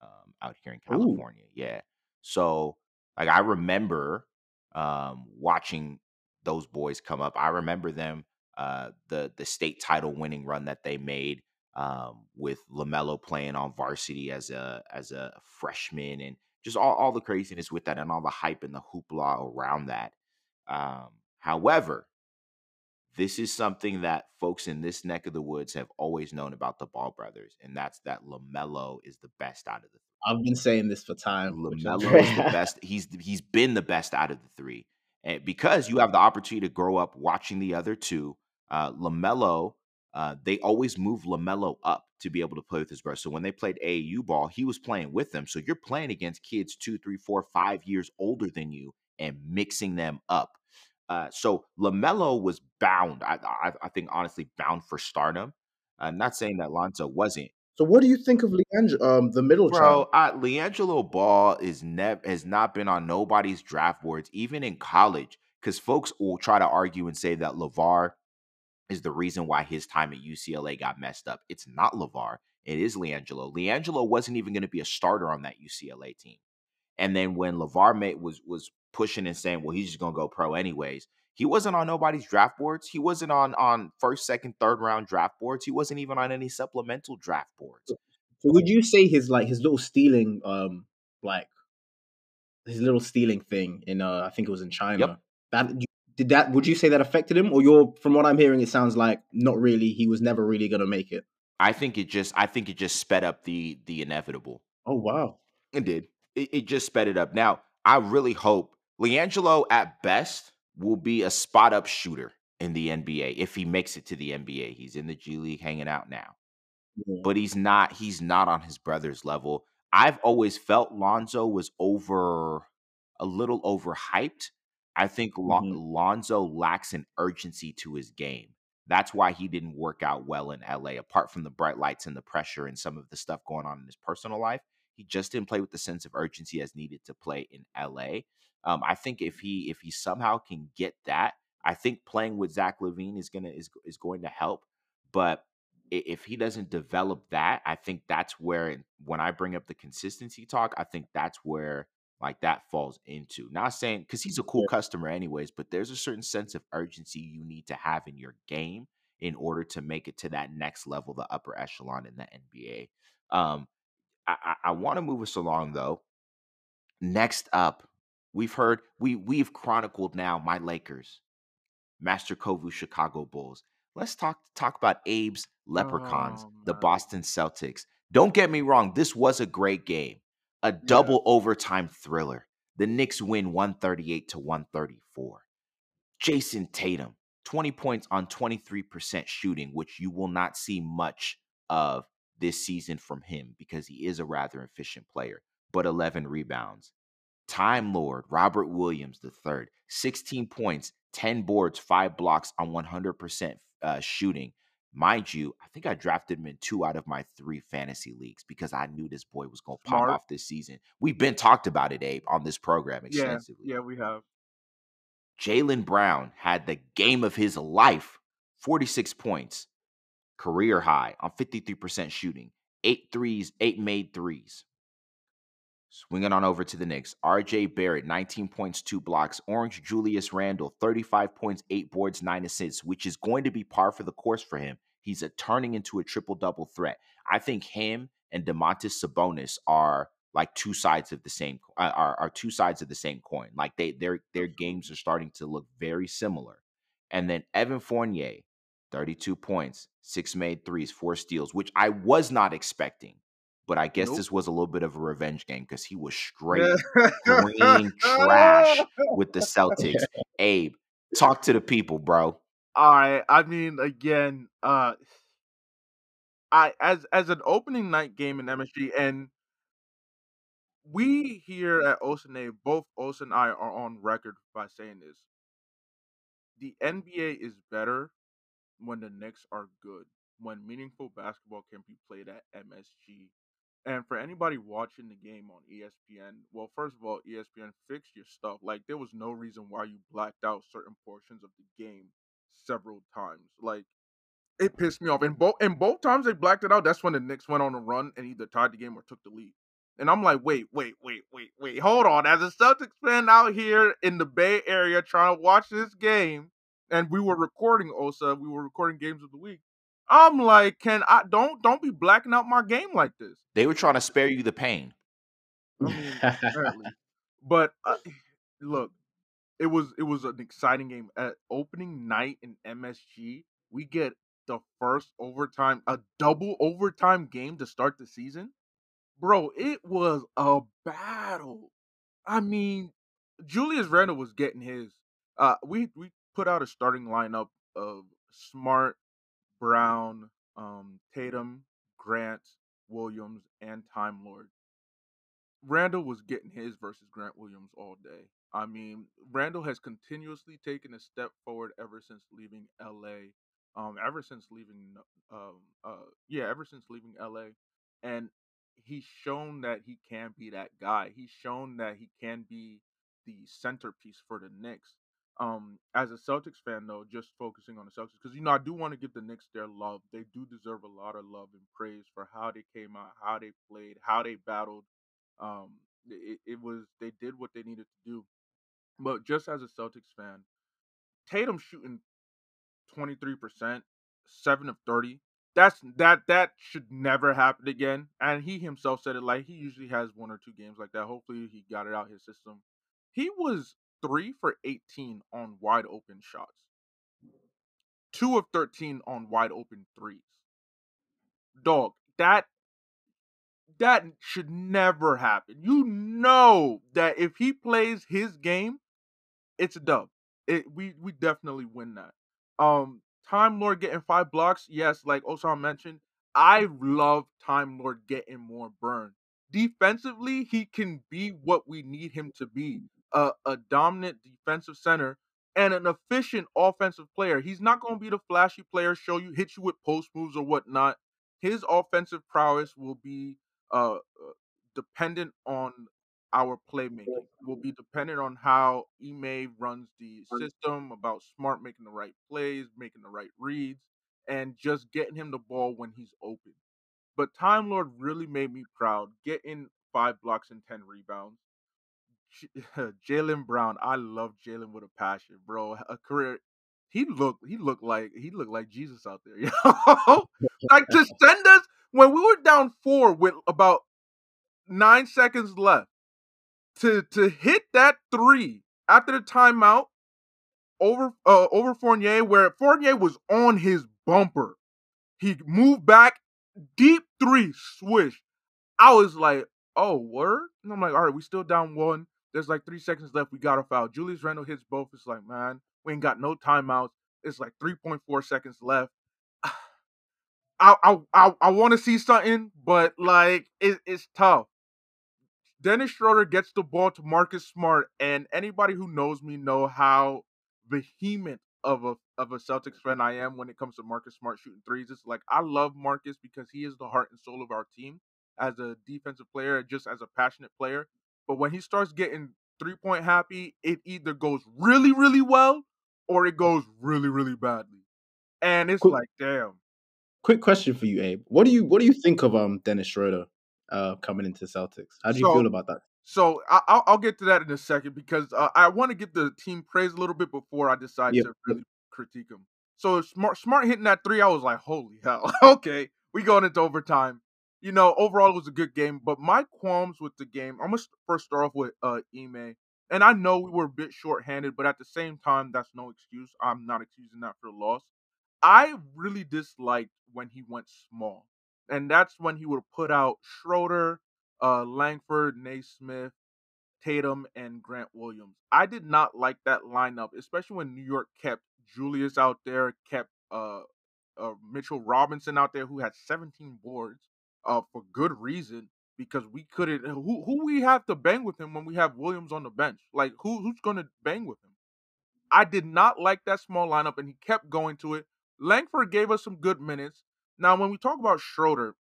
um, out here in Ooh. California. Yeah. So like I remember um watching those boys come up. I remember them uh the the state title winning run that they made um with LaMelo playing on varsity as a as a freshman and just all, all the craziness with that and all the hype and the hoopla around that. Um however, this is something that folks in this neck of the woods have always known about the Ball brothers, and that's that LaMelo is the best out of the Three. I've been saying this for time. LaMelo is the best. He's he's been the best out of the three, and because you have the opportunity to grow up watching the other two, uh, LaMelo, uh, they always move LaMelo up to be able to play with his brother. So when they played AAU ball, he was playing with them. So you're playing against kids two, three, four, five years older than you and mixing them up. Uh, so LaMelo was bound. I, I, I think honestly bound for stardom. I'm not saying that Lonzo wasn't. So what do you think of Leandro, um, the middle Bro, child? LiAngelo Ball is nev has not been on nobody's draft boards, even in college, because folks will try to argue and say that LaVar is the reason why his time at UCLA got messed up. It's not LaVar. It is LiAngelo. LiAngelo wasn't even going to be a starter on that UCLA team. And then when LaVar was was pushing and saying, well, he's just gonna go pro anyways. He wasn't on nobody's draft boards. He wasn't on on first, second, third round draft boards. He wasn't even on any supplemental draft boards. So would you say his like his little stealing, um, like his little stealing thing in uh, I think it was in China. Yep. That did that? Would you say that affected him, or you're from what I'm hearing, it sounds like not really. He was never really gonna make it. I think it just I think it just sped up the the inevitable. Oh wow. It did. It, it just sped it up. Now, I really hope LiAngelo at best will be a spot up shooter in the NBA if he makes it to the NBA. He's in the G League hanging out now. Yeah. But he's not he's not on his brother's level. I've always felt Lonzo was over a little overhyped. I think Mhm. Lonzo lacks an urgency to his game. That's why he didn't work out well in LA, apart from the bright lights and the pressure and some of the stuff going on in his personal life. He just didn't play with the sense of urgency as needed to play in LA. Um, I think if he if he somehow can get that, I think playing with Zach LaVine is gonna is is going to help. But if he doesn't develop that, I think that's where when I bring up the consistency talk, I think that's where like that falls into. Not saying because he's a cool customer anyways, but there's a certain sense of urgency you need to have in your game in order to make it to that next level, the upper echelon in the NBA. Um, I, I, I want to move us along though. Next up, we've heard we we've chronicled now my Lakers, Master Kovu Chicago Bulls. Let's talk talk about Abe's Leprechauns, Oh, the. Boston Celtics. Don't get me wrong, this was a great game. A double overtime thriller. The Knicks win 138 to 134. Jayson Tatum, 20 points on 23% shooting, which you will not see much of this season from him because he is a rather efficient player, but 11 rebounds. Time Lord Robert Williams III, 16 points, 10 boards, 5 blocks on 100% uh, shooting. Mind you, I think I drafted him in two out of my three fantasy leagues because I knew this boy was going to pop off this season. We've been talked about it, Abe, on this program Yeah, extensively. yeah, we have. Jaylen Brown had the game of his life 46 points, career high on 53% shooting, eight threes, eight made threes. Swinging on over to the Knicks. RJ Barrett, 19 points, two blocks. Orange Julius Randle, 35 points, eight boards, nine assists, which is going to be par for the course for him. He's a turning into a triple double threat. I think him and Domantas Sabonis are like two sides of the same uh, are, are two sides of the same coin. Like they their their games are starting to look very similar. And then Evan Fournier, 32 points, six made threes, four steals, which I was not expecting. But I guess Nope. this was a little bit of a revenge game because he was straight green trash with the Celtics. Abe, talk to the people, bro. All right. I mean, again, uh, I as as an opening night game in MSG, and we here at Osane, both Os and I are on record by saying this: the NBA is better when the Knicks are good, when meaningful basketball can be played at MSG. And for anybody watching the game on ESPN, well, first of all, ESPN fixed your stuff. Like there was no reason why you blacked out certain portions of the game several times. Like it pissed me off. And both and both times they blacked it out, that's when the Knicks went on a run and either tied the game or took the lead. And I'm like, wait, wait, wait, wait, wait, hold on. As a Celtics fan out here in the Bay Area trying to watch this game, and we were recording Osa, we were recording games of the week. I'm like, can I don't don't be blacking out my game like this. They were trying to spare you the pain. I mean. But uh, look, it was it was an exciting game. At opening night in MSG, we get the first overtime, a double overtime game to start the season. Bro, it was a battle. I mean, Julius Randle was getting his. Uh, we we put out a starting lineup of Smart, Brown, um, Tatum, Grant, Williams, and Time Lord. Randle was getting his versus Grant Williams all day. I mean, Randle has continuously taken a step forward ever since leaving LA. Um, ever since leaving, um, uh, yeah, ever since leaving LA, and he's shown that he can be that guy. He's shown that he can be the centerpiece for the Knicks. Um, as a Celtics fan, though, just focusing on the Celtics, because you know I do want to give the Knicks their love. They do deserve a lot of love and praise for how they came out, how they played, how they battled. Um, it, it was they did what they needed to do. But just as a Celtics fan, Tatum shooting twenty three percent, seven of thirty. That's that that should never happen again. And he himself said it like he usually has one or two games like that. Hopefully he got it out his system. He was three for 18 on wide open shots, two of 13 on wide open threes. Dog, that that should never happen. You know that if he plays his game, it's a dub. It we we definitely win that. Um, Time Lord getting five blocks, yes, like Osam mentioned, I love Time Lord getting more burn. Defensively, he can be what we need him to be a, a dominant defensive center and an efficient offensive player. He's not going to be the flashy player, show you, hit you with post moves or whatnot. His offensive prowess will be uh, uh dependent on our playmaking. Will be dependent on how Ime runs the system, about Smart making the right plays, making the right reads, and just getting him the ball when he's open. But Time Lord really made me proud, getting five blocks and ten rebounds. Jaylen Brown, I love Jaylen with a passion, bro. A career. He looked. He looked like he looked like Jesus out there, you know. like to send us when we were down four with about nine seconds left to to hit that three after the timeout over uh, over Fournier, where Fournier was on his bumper. He moved back, deep three, swish. I was like, oh, word? And I'm like, all right, we still down one. There's like three seconds left. We got a foul. Julius Randle hits both. It's like, man, we ain't got no timeouts. It's like 3.4 seconds left. I I I, I want to see something, but like it, it's tough. Dennis Schroeder gets the ball to Marcus Smart, and anybody who knows me know how vehement of a of a Celtics fan I am when it comes to Marcus Smart shooting threes. It's like I love Marcus because he is the heart and soul of our team as a defensive player, just as a passionate player. But when he starts getting three point happy, it either goes really, really well or it goes really, really badly. And it's quick, like, damn. Quick question for you, Abe. What do you what do you think of um Dennis Schroeder uh coming into Celtics? How do you so, feel about that? So I, will get to that in a second because uh, I want to give the team praise a little bit before I decide yep. to really critique him. So smart, smart hitting that three, I was like, holy hell, okay, we going into overtime you know, overall it was a good game. But my qualms with the game, I'm gonna first start off with uh Ime. And I know we were a bit short-handed, but at the same time, that's no excuse. I'm not excusing that for a loss. I really disliked when he went small. And that's when he would put out Schroeder, uh, Langford, Nesmith, Tatum, and Grant Williams. I did not like that lineup, especially when New York kept Julius out there, kept uh, uh, Mitchell Robinson out there, who had 17 boards uh, for good reason because we couldn't. Who who we have to bang with him when we have Williams on the bench? Like who who's going to bang with him? I did not like that small lineup, and he kept going to it. Langford gave us some good minutes. Now, when we talk about Schroeder,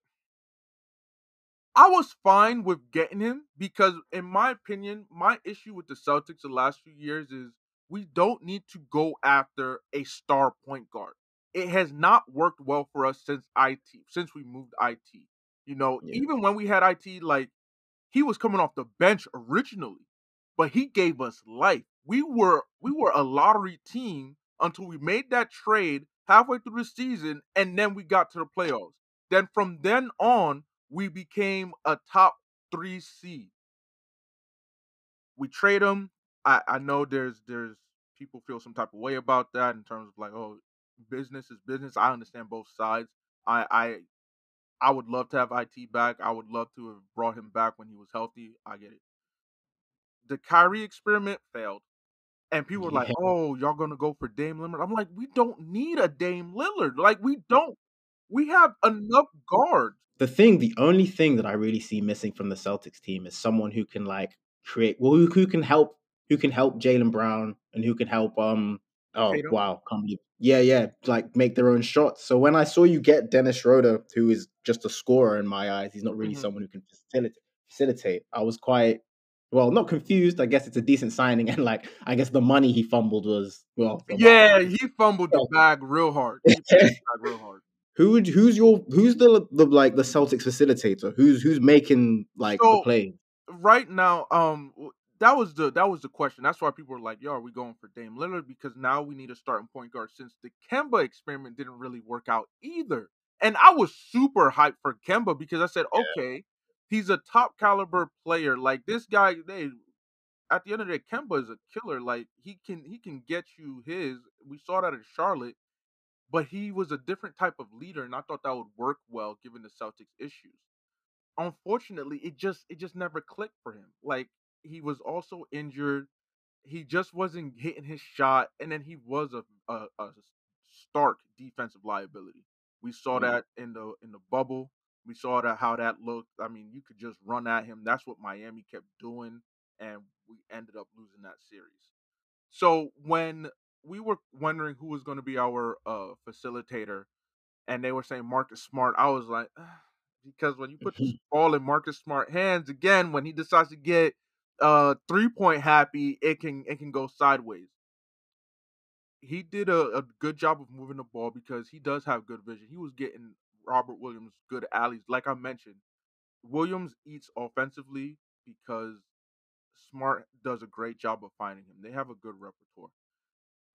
I was fine with getting him because, in my opinion, my issue with the Celtics the last few years is we don't need to go after a star point guard. It has not worked well for us since IT, since we moved IT. You know, yeah. even when we had IT, like he was coming off the bench originally, but he gave us life. We were we mm-hmm. were a lottery team until we made that trade halfway through the season, and then we got to the playoffs. Then from then on, we became a top three seed. We trade him. I, I know there's there's people feel some type of way about that in terms of like, oh, business is business. I understand both sides. I I I would love to have IT back. I would love to have brought him back when he was healthy. I get it. The Kyrie experiment failed. And people were like, oh, y'all gonna go for Dame Lillard. I'm like, we don't need a Dame Lillard. Like, we don't. We have enough guards. the thing, the only thing that I really see missing from the Celtics team is someone who can like create, well, who, who can help, who can help Jaylen Brown and who can help. Um, oh Tatum? wow, can't believe, yeah, yeah, like make their own shots. So when I saw you get Dennis Schroeder, who is just a scorer in my eyes, he's not really Mhm. someone who can facilitate. Facilitate. I was quite well, not confused. I guess it's a decent signing, and like I guess the money he fumbled was well. Yeah, he fumbled the bag real hard. Bag real hard. Who would who's your who's the the like the Celtics facilitator? Who's who's making like the play? right now, um, that was the that was the question. That's why people were like, "Yo, are we going for Dame Lillard?" Because now we need a starting point guard since the Kemba experiment didn't really work out either. And I was super hyped for Kemba because I said, "Okay, he's a top caliber player. Like this guy, they at the end of the day, Kemba is a killer. Like he can he can get you his. We saw that in Charlotte, but he was a different type of leader, and I thought that would work well given the Celtics issues. Unfortunately, it just it just never clicked for him. Like he was also injured. He just wasn't hitting his shot, and then he was a a, a stark defensive liability. We saw Mhm. that in the in the bubble. We saw that how that looked. I mean, you could just run at him. That's what Miami kept doing, and we ended up losing that series. So when we were wondering who was going to be our uh, facilitator, and they were saying Marcus Smart, I was like, "Ah," because when you put the ball in Marcus Smart hands again, when he decides to get uh three point happy, it can it can go sideways. He did a, a good job of moving the ball because he does have good vision. He was getting Robert Williams good alleys, like I mentioned. Williams eats offensively because Smart does a great job of finding him. They have a good repertoire.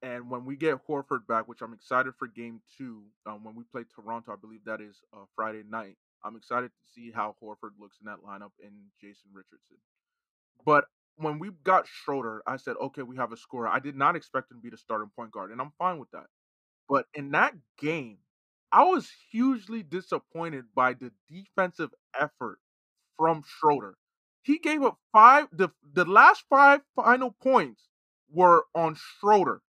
And when we get Horford back, which I'm excited for game two, um, when we play Toronto, I believe that is uh, Friday night. I'm excited to see how Horford looks in that lineup and Jason Richardson. But when we got Schroeder, I said, okay, we have a scorer. I did not expect him to be the starting point guard, and I'm fine with that. But in that game, I was hugely disappointed by the defensive effort from Schroeder. He gave up five the the last five final points were on Schroeder.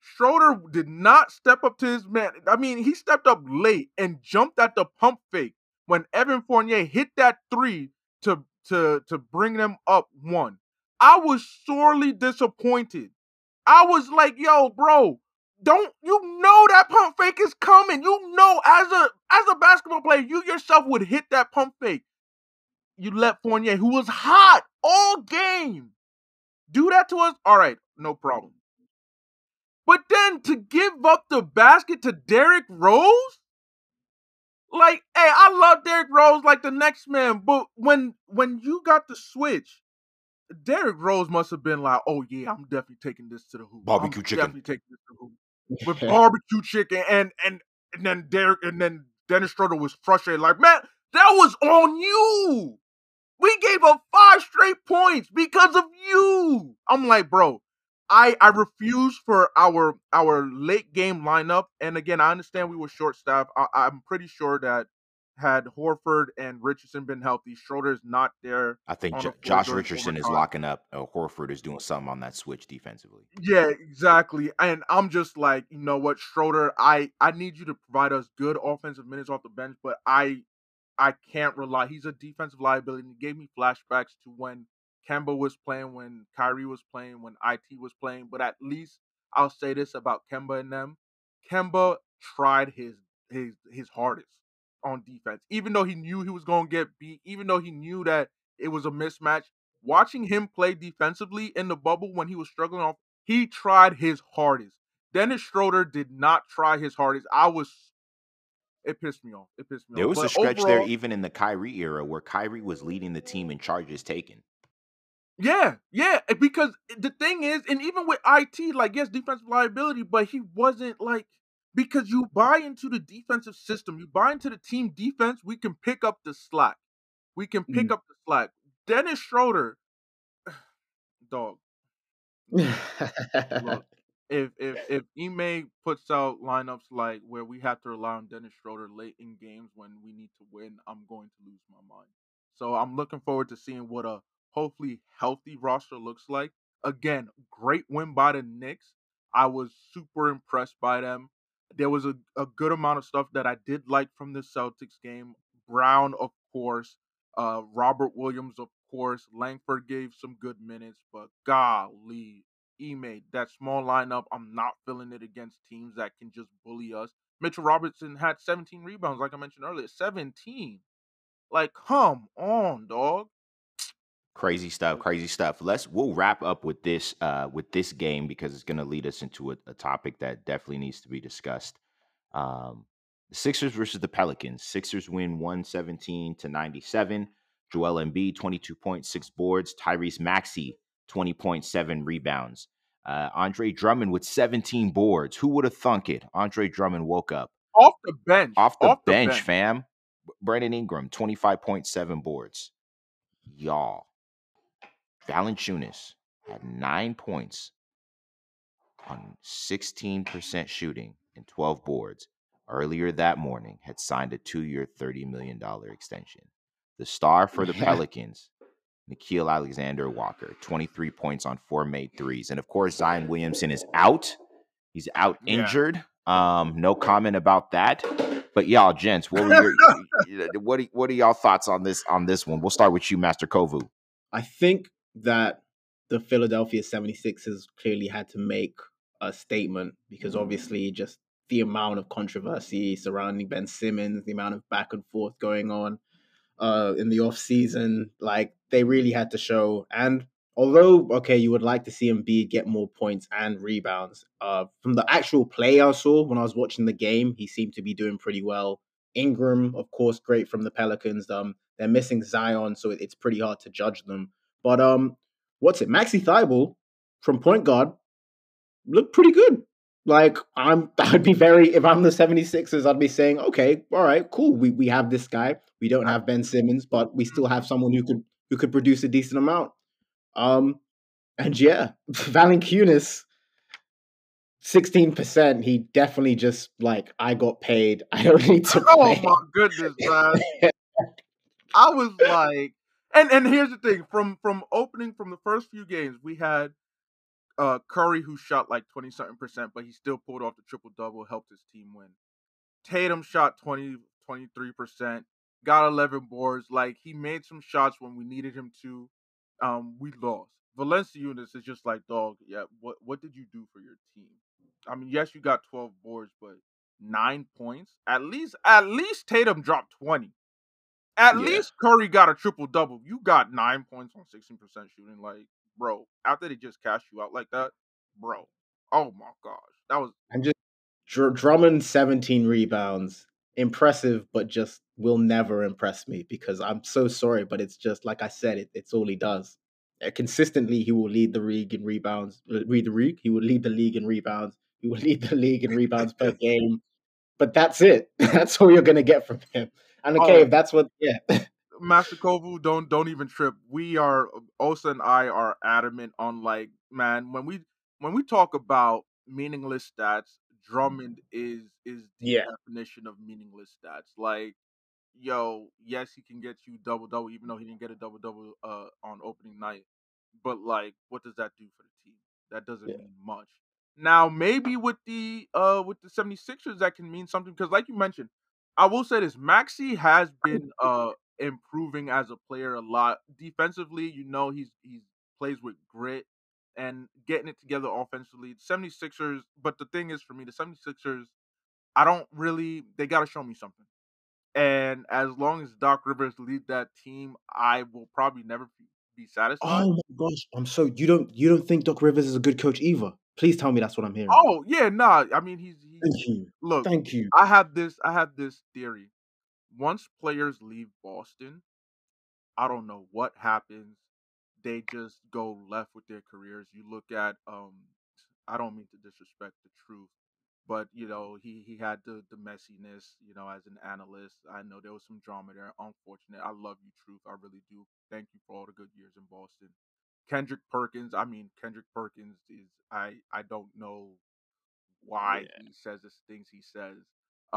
Schroeder did not step up to his man. I mean, he stepped up late and jumped at the pump fake when Evan Fournier hit that three to to to bring them up one. I was sorely disappointed. I was like, "Yo, bro, don't you know that pump fake is coming? You know, as a as a basketball player, you yourself would hit that pump fake. You let Fournier, who was hot all game, do that to us. All right, no problem. But then to give up the basket to Derrick Rose, like, hey, I love Derrick Rose like the next man, but when when you got the switch, Derrick Rose must have been like, oh yeah, I'm definitely taking this to the hoop. Barbecue I'm chicken. Definitely taking this to the hoop with barbecue chicken and and and then Derek and then Dennis Schroeder was frustrated, like, man, that was on you. We gave up five straight points because of you. I'm like, bro, I I refuse for our our late game lineup. And again, I understand we were short staffed. I, I'm pretty sure that had Horford and Richardson been healthy, Schroeder is not there. I think on Jo- the floor Josh Richardson is locking up. Uh, Horford is doing something on that switch defensively. Yeah, exactly. And I'm just like, you know what, Schroeder, I I need you to provide us good offensive minutes off the bench, but I I can't rely. He's a defensive liability. And he gave me flashbacks to when Kemba was playing, when Kyrie was playing, when IT was playing. But at least I'll say this about Kemba and them: Kemba tried his his his hardest on defense, even though he knew he was going to get beat, even though he knew that it was a mismatch. Watching him play defensively in the bubble when he was struggling off, he tried his hardest. Dennis Schroeder did not try his hardest. I was, it pissed me off. It pissed me There off. was a But stretch there, even in the Kyrie era, where Kyrie was leading the team in charges taken. Yeah, yeah. Because the thing is, and even with IT, like yes, defensive liability, but he wasn't like because you buy into the defensive system, you buy into the team defense, we can pick up the slack. We can pick Mm. up the slack. Dennis Schroeder, dog. Look, if if if Ime puts out lineups like where we have to rely on Dennis Schroeder late in games when we need to win, I'm going to lose my mind. So I'm looking forward to seeing what a hopefully healthy roster looks like. Again, great win by the Knicks. I was super impressed by them. There was a, a good amount of stuff that I did like from the Celtics game, Brown, of course. Uh, Robert Williams, of course. Langford gave some good minutes, but golly, Ime, that small lineup, I'm not feeling it against teams that can just bully us. Mitchell Robertson had 17 rebounds, like I mentioned earlier. 17. Like, come on, dog. Crazy stuff, crazy stuff. Let's we'll wrap up with this uh with this game because it's gonna lead us into a, a topic that definitely needs to be discussed. Um the Sixers versus the Pelicans. Sixers win 117 to 97. Joel Embiid, 22.6 boards. Tyrese Maxey, 20.7 rebounds. Uh, Andre Drummond with 17 boards. Who would have thunk it? Andre Drummond woke up Off the bench. off the, off bench, bench. fam. Brandon Ingram, 25.7 boards. Y'all. Valanciunas had nine points on 16% shooting and 12 boards. Earlier that morning, had signed a two-year, $30 million extension. The star for the Yeah. Pelicans, Nickeil Alexander Walker, 23 points on four made threes. And of course, Zion Williamson is out. He's out Yeah. injured. Um, no comment about that. But y'all, gents, what were your what are, what are y'all thoughts on this on this one? We'll start with you, Master Kovu. I think that the Philadelphia 76ers clearly had to make a statement because obviously just the amount of controversy surrounding Ben Simmons, the amount of back and forth going on uh, in the off season, like they really had to show. And although okay, you would like to see Embiid get more points and rebounds, uh, from the actual play I saw when I was watching the game, he seemed to be doing pretty well. Ingram, of course, great from the Pelicans. Um, they're missing Zion, so it's pretty hard to judge them. But um, what's it? Maxi Thibault from point guard looked pretty good. Like I'm I'd be very if I'm the 76ers, I'd be saying, okay, all right, cool. We we have this guy. We don't have Ben Simmons, but we still have someone who could who could produce a decent amount. Um and yeah, Valanciunas 16%, he definitely just like I got paid. I don't need to Oh play. my goodness, man. I was like, and and here's the thing: from from opening from the first few games, we had uh Curry who shot like twenty something percent, but he still pulled off the triple double, helped his team win. Tatum shot 20, 23 percent, got eleven boards. Like he made some shots when we needed him to. Um, we lost. Valanciunas is just like dog. Yeah, what what did you do for your team? I mean, yes, you got twelve boards, but nine points. At least, at least Tatum dropped twenty. At Yeah. least Curry got a triple double. You got nine points on sixteen percent shooting. Like, bro, after they just cashed you out like that, bro. Oh my gosh, that was And just Dr- Drummond 17 rebounds. Impressive, but just will never impress me because I'm so sorry, but it's just like I said, it, it's all he does. Uh, consistently, he will lead the league in rebounds. uh, Read the league. He will lead the league in rebounds. He will lead the league in rebounds per game. But that's it. That's all you're gonna get from him. And okay, Oh. if that's what, yeah, Master Kovu, don't don't even trip. We are Osa and I are adamant on like, man, when we when we talk about meaningless stats, Drummond is is the Yeah. definition of meaningless stats. Like, yo, yes, he can get you double double, even though he didn't get a double double uh on opening night. But like, what does that do for the team? That doesn't Yeah. mean much. Now, maybe with the uh with the 76ers that can mean something because like you mentioned, I will say this, Maxey has been uh improving as a player a lot. Defensively, you know, he's he's plays with grit and getting it together offensively. 76ers, but the thing is for me, the 76ers, I don't really they gotta show me something. And as long as Doc Rivers lead that team, I will probably never be- be satisfied. Oh my gosh, I'm so you don't you don't think Doc Rivers is a good coach either? Please tell me that's what I'm hearing. Oh yeah, nah. I mean, he's, he's Thank you, look. thank you. I have this. I have this theory. Once players leave Boston, I don't know what happens. They just go left with their careers. You look at um, I don't mean to disrespect the truth, but you know he he had the the messiness. You know, as an analyst, I know there was some drama there. Unfortunate. I love you, truth. I really do. Thank you for all the good years in Boston. Kendrick Perkins. I mean, Kendrick Perkins is. I I don't know why Yeah. he says the things he says.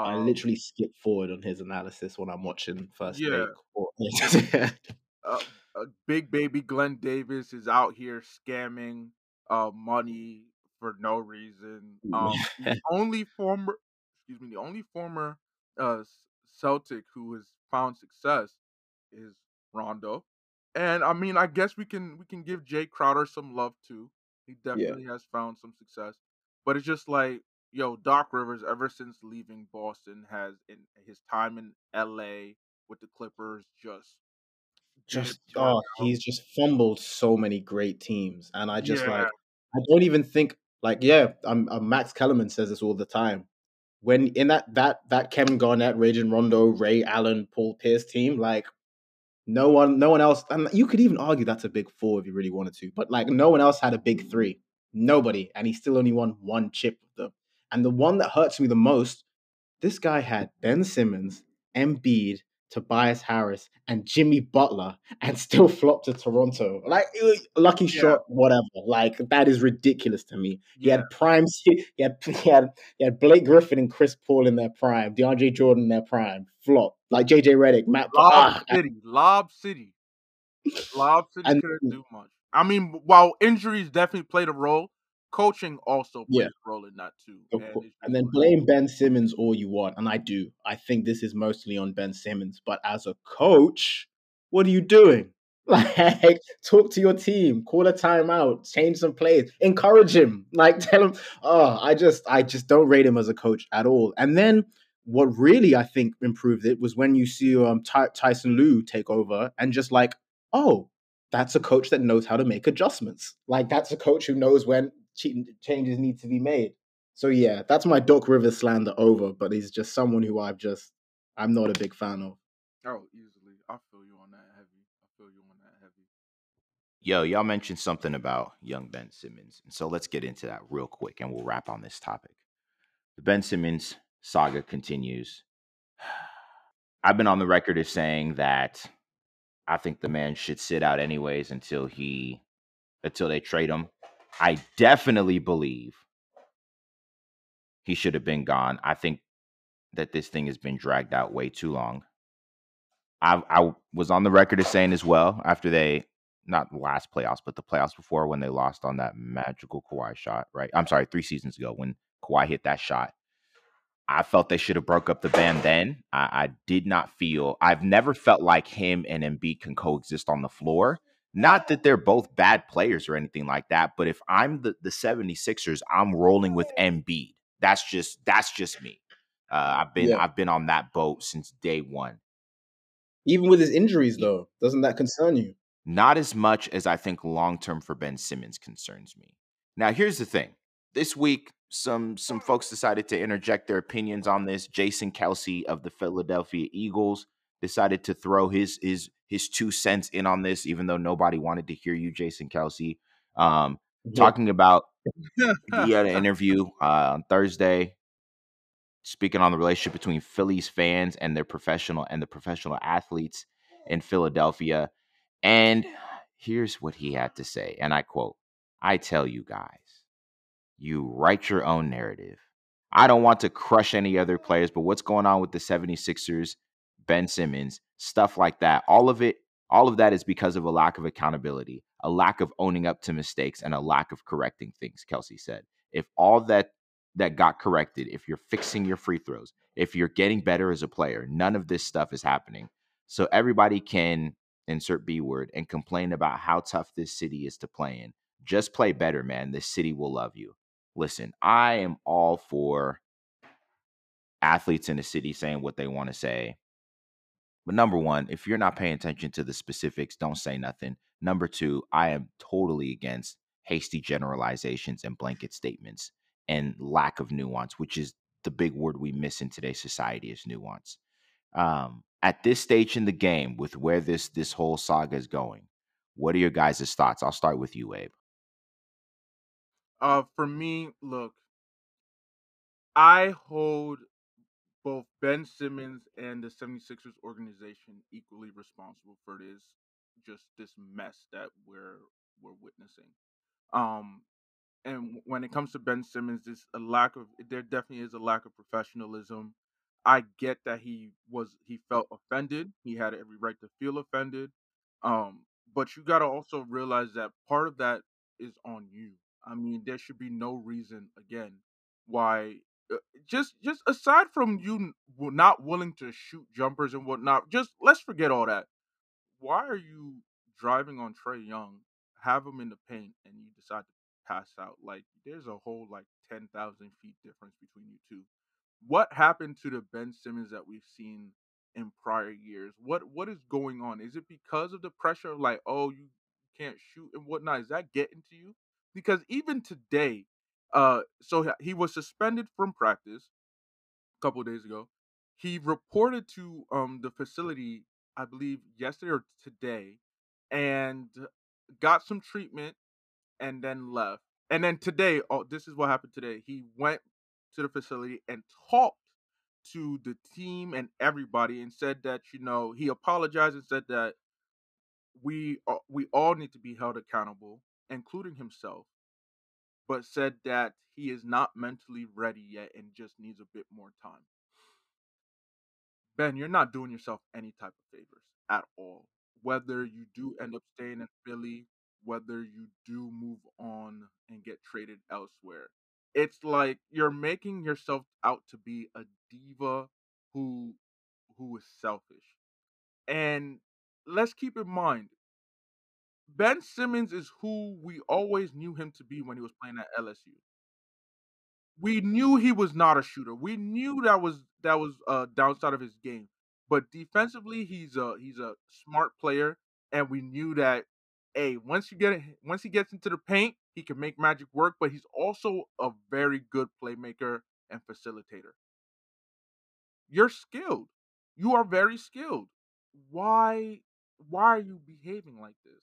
I Um, literally skip forward on his analysis when I'm watching first Yeah. take. Or- uh, uh, big baby Glenn Davis is out here scamming uh money for no reason. Um, the only former, excuse me, the only former uh Celtic who has found success is Rondo. And I mean, I guess we can we can give Jae Crowder some love too. He definitely has found some success. But it's just like, yo, Doc Rivers, ever since leaving Boston, has in his time in LA with the Clippers just just oh, he's just fumbled so many great teams, and I just Yeah. like I don't even think like yeah, I'm uh, Max Kellerman says this all the time. When in that that that Kevin Garnett, Rajon Rondo, Ray Allen, Paul Pierce team, like no one, no one else, and you could even argue that's a big four if you really wanted to, but like no one else had a big three, nobody, and he still only won one chip with them. And the one that hurts me the most, this guy had Ben Simmons, Embiid, Tobias Harris, and Jimmy Butler, and still flopped to Toronto. Like lucky Yeah. shot, whatever. Like that is ridiculous to me. He Yeah. had prime. He had he had he had Blake Griffin and Chris Paul in their prime, DeAndre Jordan in their prime, flop like JJ Redick, Matt. Lob ah, City, Lob City, Lob City couldn't do much. I mean, while injuries definitely played a role, coaching also Yeah. plays a role in that too. And And then blame Ben Simmons all you want, and I do. I think this is mostly on Ben Simmons, but as a coach, what are you doing? Like, talk to your team, call a timeout, change some plays, encourage him. Like, tell him. Oh, I just, I just don't rate him as a coach at all. And then what really I think improved it was when you see um Ty- Tyronn Lue take over and just like, oh, that's a coach that knows how to make adjustments. Like, that's a coach who knows when changes need to be made. So yeah, that's my Doc Rivers slander over, but he's just someone who I've just I'm not a big fan of. Oh, easily. I feel you on that heavy. I feel you on that heavy. Yo, y'all mentioned something about young Ben Simmons. And so let's get into that real quick and we'll wrap on this topic. The Ben Simmons saga continues. I've been on the record as saying that I think the man should sit out anyways until he until they trade him. I definitely believe he should have been gone. I think that this thing has been dragged out way too long. I I was on the record as saying as well after they not last playoffs, but the playoffs before when they lost on that magical Kawhi shot, right? I'm sorry, three seasons ago when Kawhi hit that shot. I felt they should have broke up the band then. I, I did not feel I've never felt like him and Embiid can coexist on the floor. Not that they're both bad players or anything like that, but if I'm the, the 76ers, I'm rolling with Embiid. That's just that's just me. Uh, I've been Yeah. I've been on that boat since day one. Even with his injuries though, doesn't that concern you? Not as much as I think long term for Ben Simmons concerns me. Now, here's the thing. This week, some some folks decided to interject their opinions on this. Jason Kelce of the Philadelphia Eagles decided to throw his his his two cents in on this, even though nobody wanted to hear you, Jason Kelce. Um, talking about he had an interview uh, on Thursday speaking on the relationship between Phillies fans and their professional and the professional athletes in Philadelphia. And here's what he had to say. And I quote, I tell you guys, you write your own narrative. I don't want to crush any other players, but what's going on with the 76ers, Ben Simmons, stuff like that, all of it, all of that is because of a lack of accountability, a lack of owning up to mistakes, and a lack of correcting things, Kelce said. If all that that got corrected, if you're fixing your free throws, if you're getting better as a player, none of this stuff is happening. So everybody can insert B word and complain about how tough this city is to play in. Just play better, man. This city will love you. Listen, I am all for athletes in the city saying what they want to say. But number one, if you're not paying attention to the specifics, don't say nothing. Number two, I am totally against hasty generalizations and blanket statements and lack of nuance, which is the big word we miss in today's society is nuance. Um, at this stage in the game, with where this this whole saga is going, what are your guys' thoughts? I'll start with you, Abe. Uh, for me, look, I hold both Ben Simmons and the 76ers organization equally responsible for this just this mess that we're we're witnessing. Um and when it comes to Ben Simmons, there's a lack of there definitely is a lack of professionalism. I get that he was he felt offended. He had every right to feel offended. Um, but you gotta also realize that part of that is on you. I mean, there should be no reason again why Uh, just just aside from you not willing to shoot jumpers and whatnot, just let's forget all that. Why are you driving on Trae Young, have him in the paint, and you decide to pass out? Like there's a whole like ten thousand feet difference between you two. What happened to the Ben Simmons that we've seen in prior years? What what is going on? Is it because of the pressure of like, oh, you can't shoot and whatnot? Is that getting to you? Because even today, uh, so he was suspended from practice a couple days ago. He reported to um the facility, I believe yesterday or today, and got some treatment and then left. And then today, oh, this is what happened today. He went to the facility and talked to the team and everybody and said that you know he apologized and said that we a- we all need to be held accountable, including himself, but said that he is not mentally ready yet and just needs a bit more time. Ben, you're not doing yourself any type of favors at all. Whether you do end up staying in Philly, whether you do move on and get traded elsewhere, it's like you're making yourself out to be a diva who who is selfish. And let's keep in mind, Ben Simmons is who we always knew him to be when he was playing at LSU. we knew he was not a shooter. We knew that was that was a downside of his game. But defensively, he's a he's a smart player, and we knew that. Hey, once you get once he gets into the paint, he can make magic work. But he's also a very good playmaker and facilitator. You're skilled. You are very skilled. Why why are you behaving like this?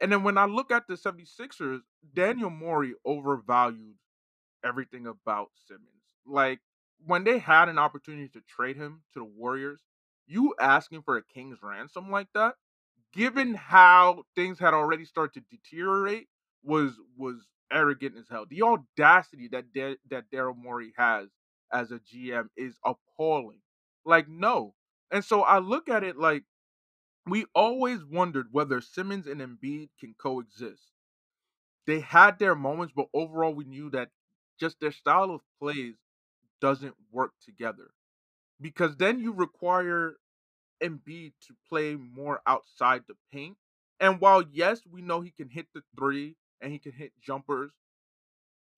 And then when I look at the 76ers, mm-hmm. Daniel Morey overvalued everything about Simmons. Like when they had an opportunity to trade him to the Warriors, you asking for a king's ransom like that, given how things had already started to deteriorate, was was arrogant as hell. The audacity that Da- that Daryl Morey has as a GM is appalling. Like no. And so I look at it like we always wondered whether Simmons and Embiid can coexist. They had their moments, but overall we knew that just their style of plays doesn't work together. Because then you require Embiid to play more outside the paint. And while yes, we know he can hit the three and he can hit jumpers,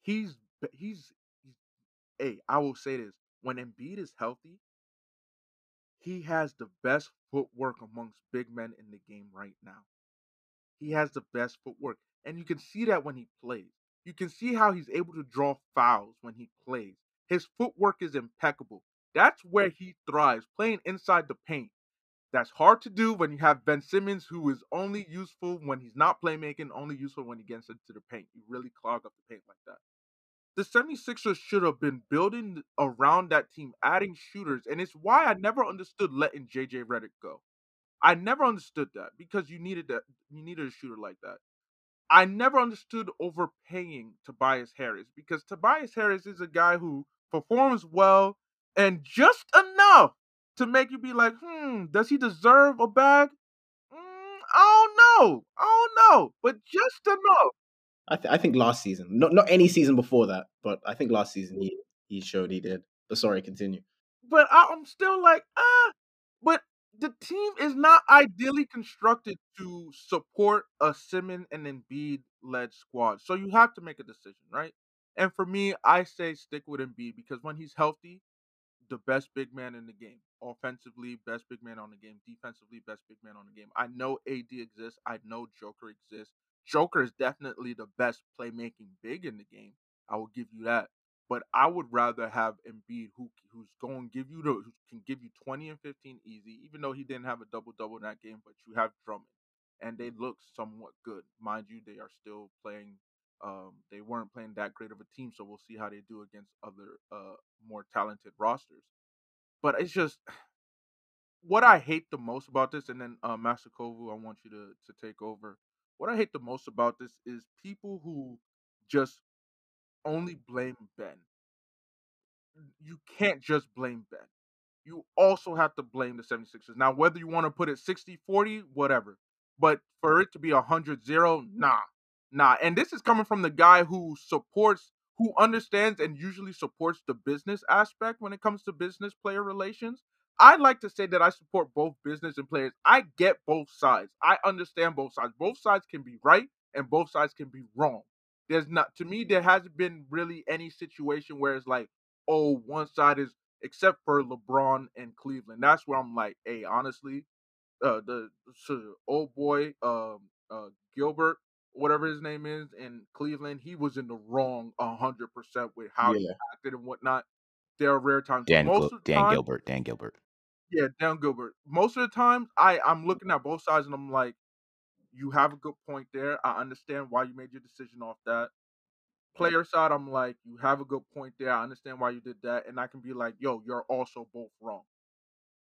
he's he's, hey, I will say this. When Embiid is healthy, he has the best footwork amongst big men in the game right now. He has the best footwork. And you can see that when he plays. You can see how he's able to draw fouls when he plays. His footwork is impeccable. That's where he thrives, playing inside the paint. That's hard to do when you have Ben Simmons, who is only useful when he's not playmaking, only useful when he gets into the paint. You really clog up the paint like that. The 76ers should have been building around that team, adding shooters. And it's why I never understood letting JJ Redick go. I never understood that because you needed that you needed a shooter like that. I never understood overpaying Tobias Harris because Tobias Harris is a guy who performs well and just enough to make you be like, hmm, does he deserve a bag? Mm, I don't know. I don't know, but just enough. I, th- I think last season, not not any season before that, but I think last season he he showed he did. But sorry, continue. But I, I'm still like, ah. But the team is not ideally constructed to support a Simmons and Embiid led squad. So you have to make a decision, right? And for me, I say stick with Embiid because when he's healthy, the best big man in the game. Offensively, best big man on the game. Defensively, best big man on the game. I know AD exists. I know Joker exists. Joker is definitely the best playmaking big in the game. I will give you that. But I would rather have Embiid, who who's going to give you the who can give you twenty and fifteen easy, even though he didn't have a double double in that game. But you have Drummond, and they look somewhat good, mind you. They are still playing. Um, they weren't playing that great of a team, so we'll see how they do against other uh more talented rosters. But it's just what I hate the most about this, and then uh, Master Kovu, I want you to to take over. What I hate the most about this is people who just only blame Ben. You can't just blame Ben. You also have to blame the 76ers. Now, whether you want to put it 60 40, whatever. But for it to be 100 0, nah, nah. And this is coming from the guy who supports, who understands and usually supports the business aspect when it comes to business player relations. I like to say that I support both business and players. I get both sides. I understand both sides. Both sides can be right and both sides can be wrong. There's not to me there hasn't been really any situation where it's like, oh, one side is except for LeBron and Cleveland. That's where I'm like, hey, honestly, uh the so old boy um uh Gilbert, whatever his name is, in Cleveland, he was in the wrong hundred percent with how he acted and whatnot. There are rare times. Dan Most Gil- of the Dan time, Gilbert. Dan Gilbert. yeah, Dan Gilbert. Most of the times, I I'm looking at both sides and I'm like, you have a good point there. I understand why you made your decision off that. Player side, I'm like, you have a good point there. I understand why you did that, and I can be like, yo, you're also both wrong.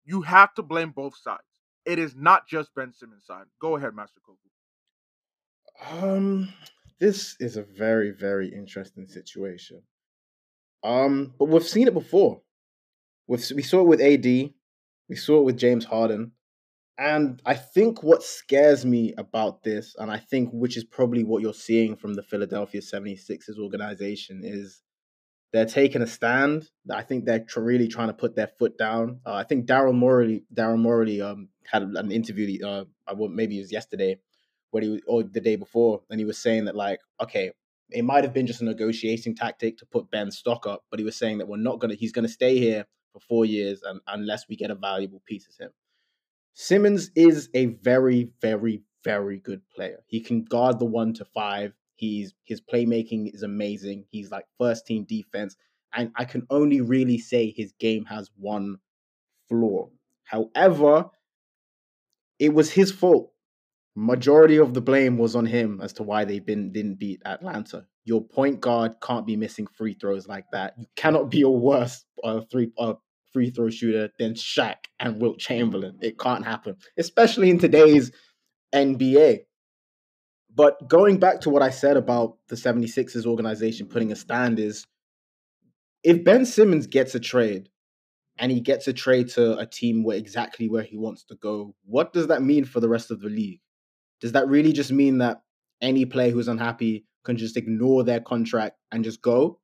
You have to blame both sides. It is not just Ben Simmons' side. Go ahead, Master Kovu. Um, this is a very, very interesting situation. Um, but we've seen it before. We've, we saw it with AD, we saw it with James Harden, and I think what scares me about this, and I think which is probably what you're seeing from the Philadelphia 76ers organization, is they're taking a stand. I think they're tr- really trying to put their foot down. Uh, I think Daryl Morley, Daryl Morley, um, had an interview. Uh, maybe it was yesterday, he was, or the day before, and he was saying that like, okay, it might have been just a negotiating tactic to put Ben's stock up, but he was saying that we're not gonna. He's gonna stay here for four years, and unless we get a valuable piece of him. Simmons is a very, very, very good player. He can guard the one to five. He's his playmaking is amazing. He's like first team defense, and I can only really say his game has one flaw. However, it was his fault. Majority of the blame was on him as to why they didn't beat Atlanta. Your point guard can't be missing free throws like that. You cannot be a worse uh, three uh, free throw shooter than Shaq and Wilt Chamberlain. It can't happen, especially in today's NBA. But going back to what I said about the 76ers organization putting a stand is if Ben Simmons gets a trade and he gets a trade to a team where exactly where he wants to go, what does that mean for the rest of the league? Does that really just mean that any player who's unhappy can just ignore their contract and just go?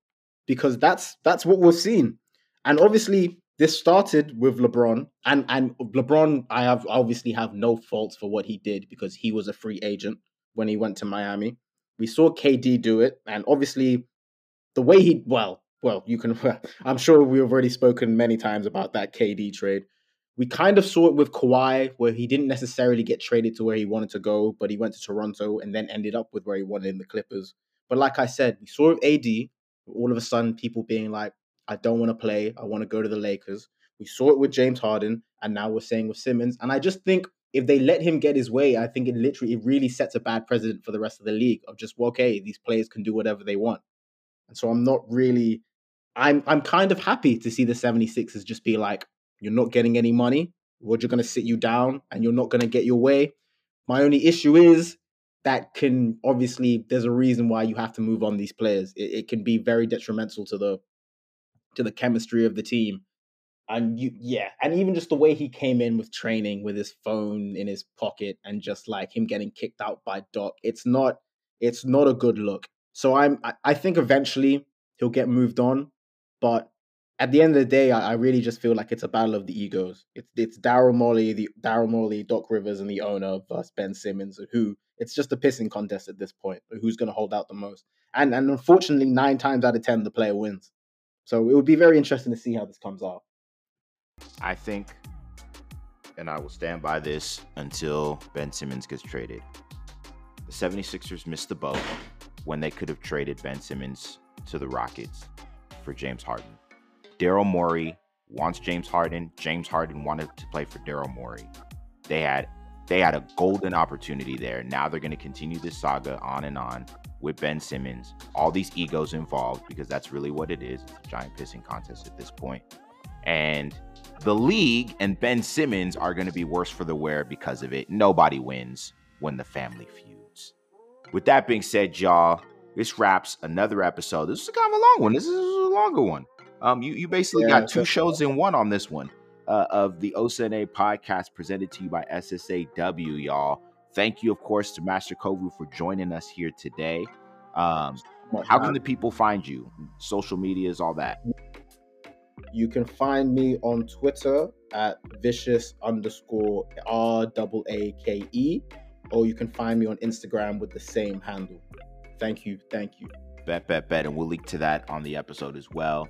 Because that's that's what we've seen. And obviously this started with LeBron and and LeBron I have obviously have no faults for what he did because he was a free agent when he went to Miami. We saw KD do it and obviously the way he well well you can I'm sure we've already spoken many times about that KD trade. We kind of saw it with Kawhi where he didn't necessarily get traded to where he wanted to go, but he went to Toronto and then ended up with where he wanted in the Clippers. But like I said, we saw it with AD all of a sudden people being like I don't want to play. I want to go to the Lakers. We saw it with James Harden, and now we're saying with Simmons. And I just think if they let him get his way, I think it literally it really sets a bad precedent for the rest of the league of just well, okay, these players can do whatever they want. And so I'm not really I'm I'm kind of happy to see the 76ers just be like, you're not getting any money, we're just gonna sit you down and you're not gonna get your way. My only issue is that can obviously there's a reason why you have to move on these players. It, it can be very detrimental to the to the chemistry of the team. And you yeah, and even just the way he came in with training with his phone in his pocket and just like him getting kicked out by Doc, it's not it's not a good look. So I'm I think eventually he'll get moved on, but at the end of the day, I, I really just feel like it's a battle of the egos. It's it's Daryl Morley, the Daryl Morley, Doc Rivers, and the owner versus uh, Ben Simmons, who it's just a pissing contest at this point. Who's going to hold out the most? And and unfortunately, nine times out of ten, the player wins. So it would be very interesting to see how this comes out. I think, and I will stand by this until Ben Simmons gets traded. The 76ers missed the boat when they could have traded Ben Simmons to the Rockets for James Harden. Daryl Morey wants James Harden. James Harden wanted to play for Daryl Morey. They had they had a golden opportunity there. Now they're going to continue this saga on and on with Ben Simmons. All these egos involved because that's really what it is. It's a giant pissing contest at this point. And the league and Ben Simmons are going to be worse for the wear because of it. Nobody wins when the family feuds. With that being said, y'all, this wraps another episode. This is kind of a long one. This is a longer one. Um, you you basically Yeah, got two shows in one on this one uh, of the OSNA podcast presented to you by SSAW, y'all. Thank you, of course, to Master Kovu for joining us here today. Um. How can the people find you? Social medias, all that. You can find me on Twitter at vicious underscore R double A K E, or you can find me on Instagram with the same handle. Thank you. Thank you. Bet, bet, bet. And we'll link to that on the episode as well.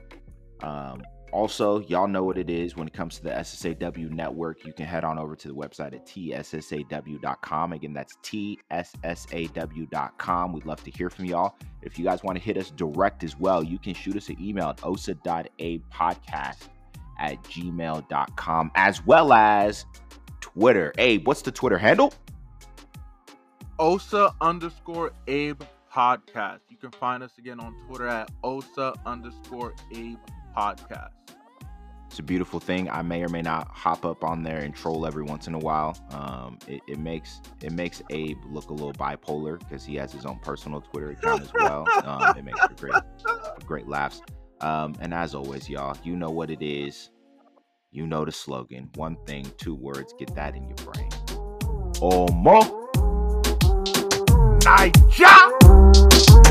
Um, also, y'all know what it is when it comes to the SSAW network. You can head on over to the website at tssaw.com. Again, that's tssaw.com. We'd love to hear from y'all. If you guys want to hit us direct as well, you can shoot us an email at osa.apodcast at gmail.com as well as Twitter. Abe, what's the Twitter handle? OSA underscore Abe podcast. You can find us again on Twitter at OSA underscore Abe podcast. It's a beautiful thing. I may or may not hop up on there and troll every once in a while. Um, it, it makes it makes Abe look a little bipolar because he has his own personal Twitter account as well. Um, it makes for great for great laughs. Um, and as always, y'all, you know what it is. You know the slogan. One thing, two words. Get that in your brain. Omo. Niger!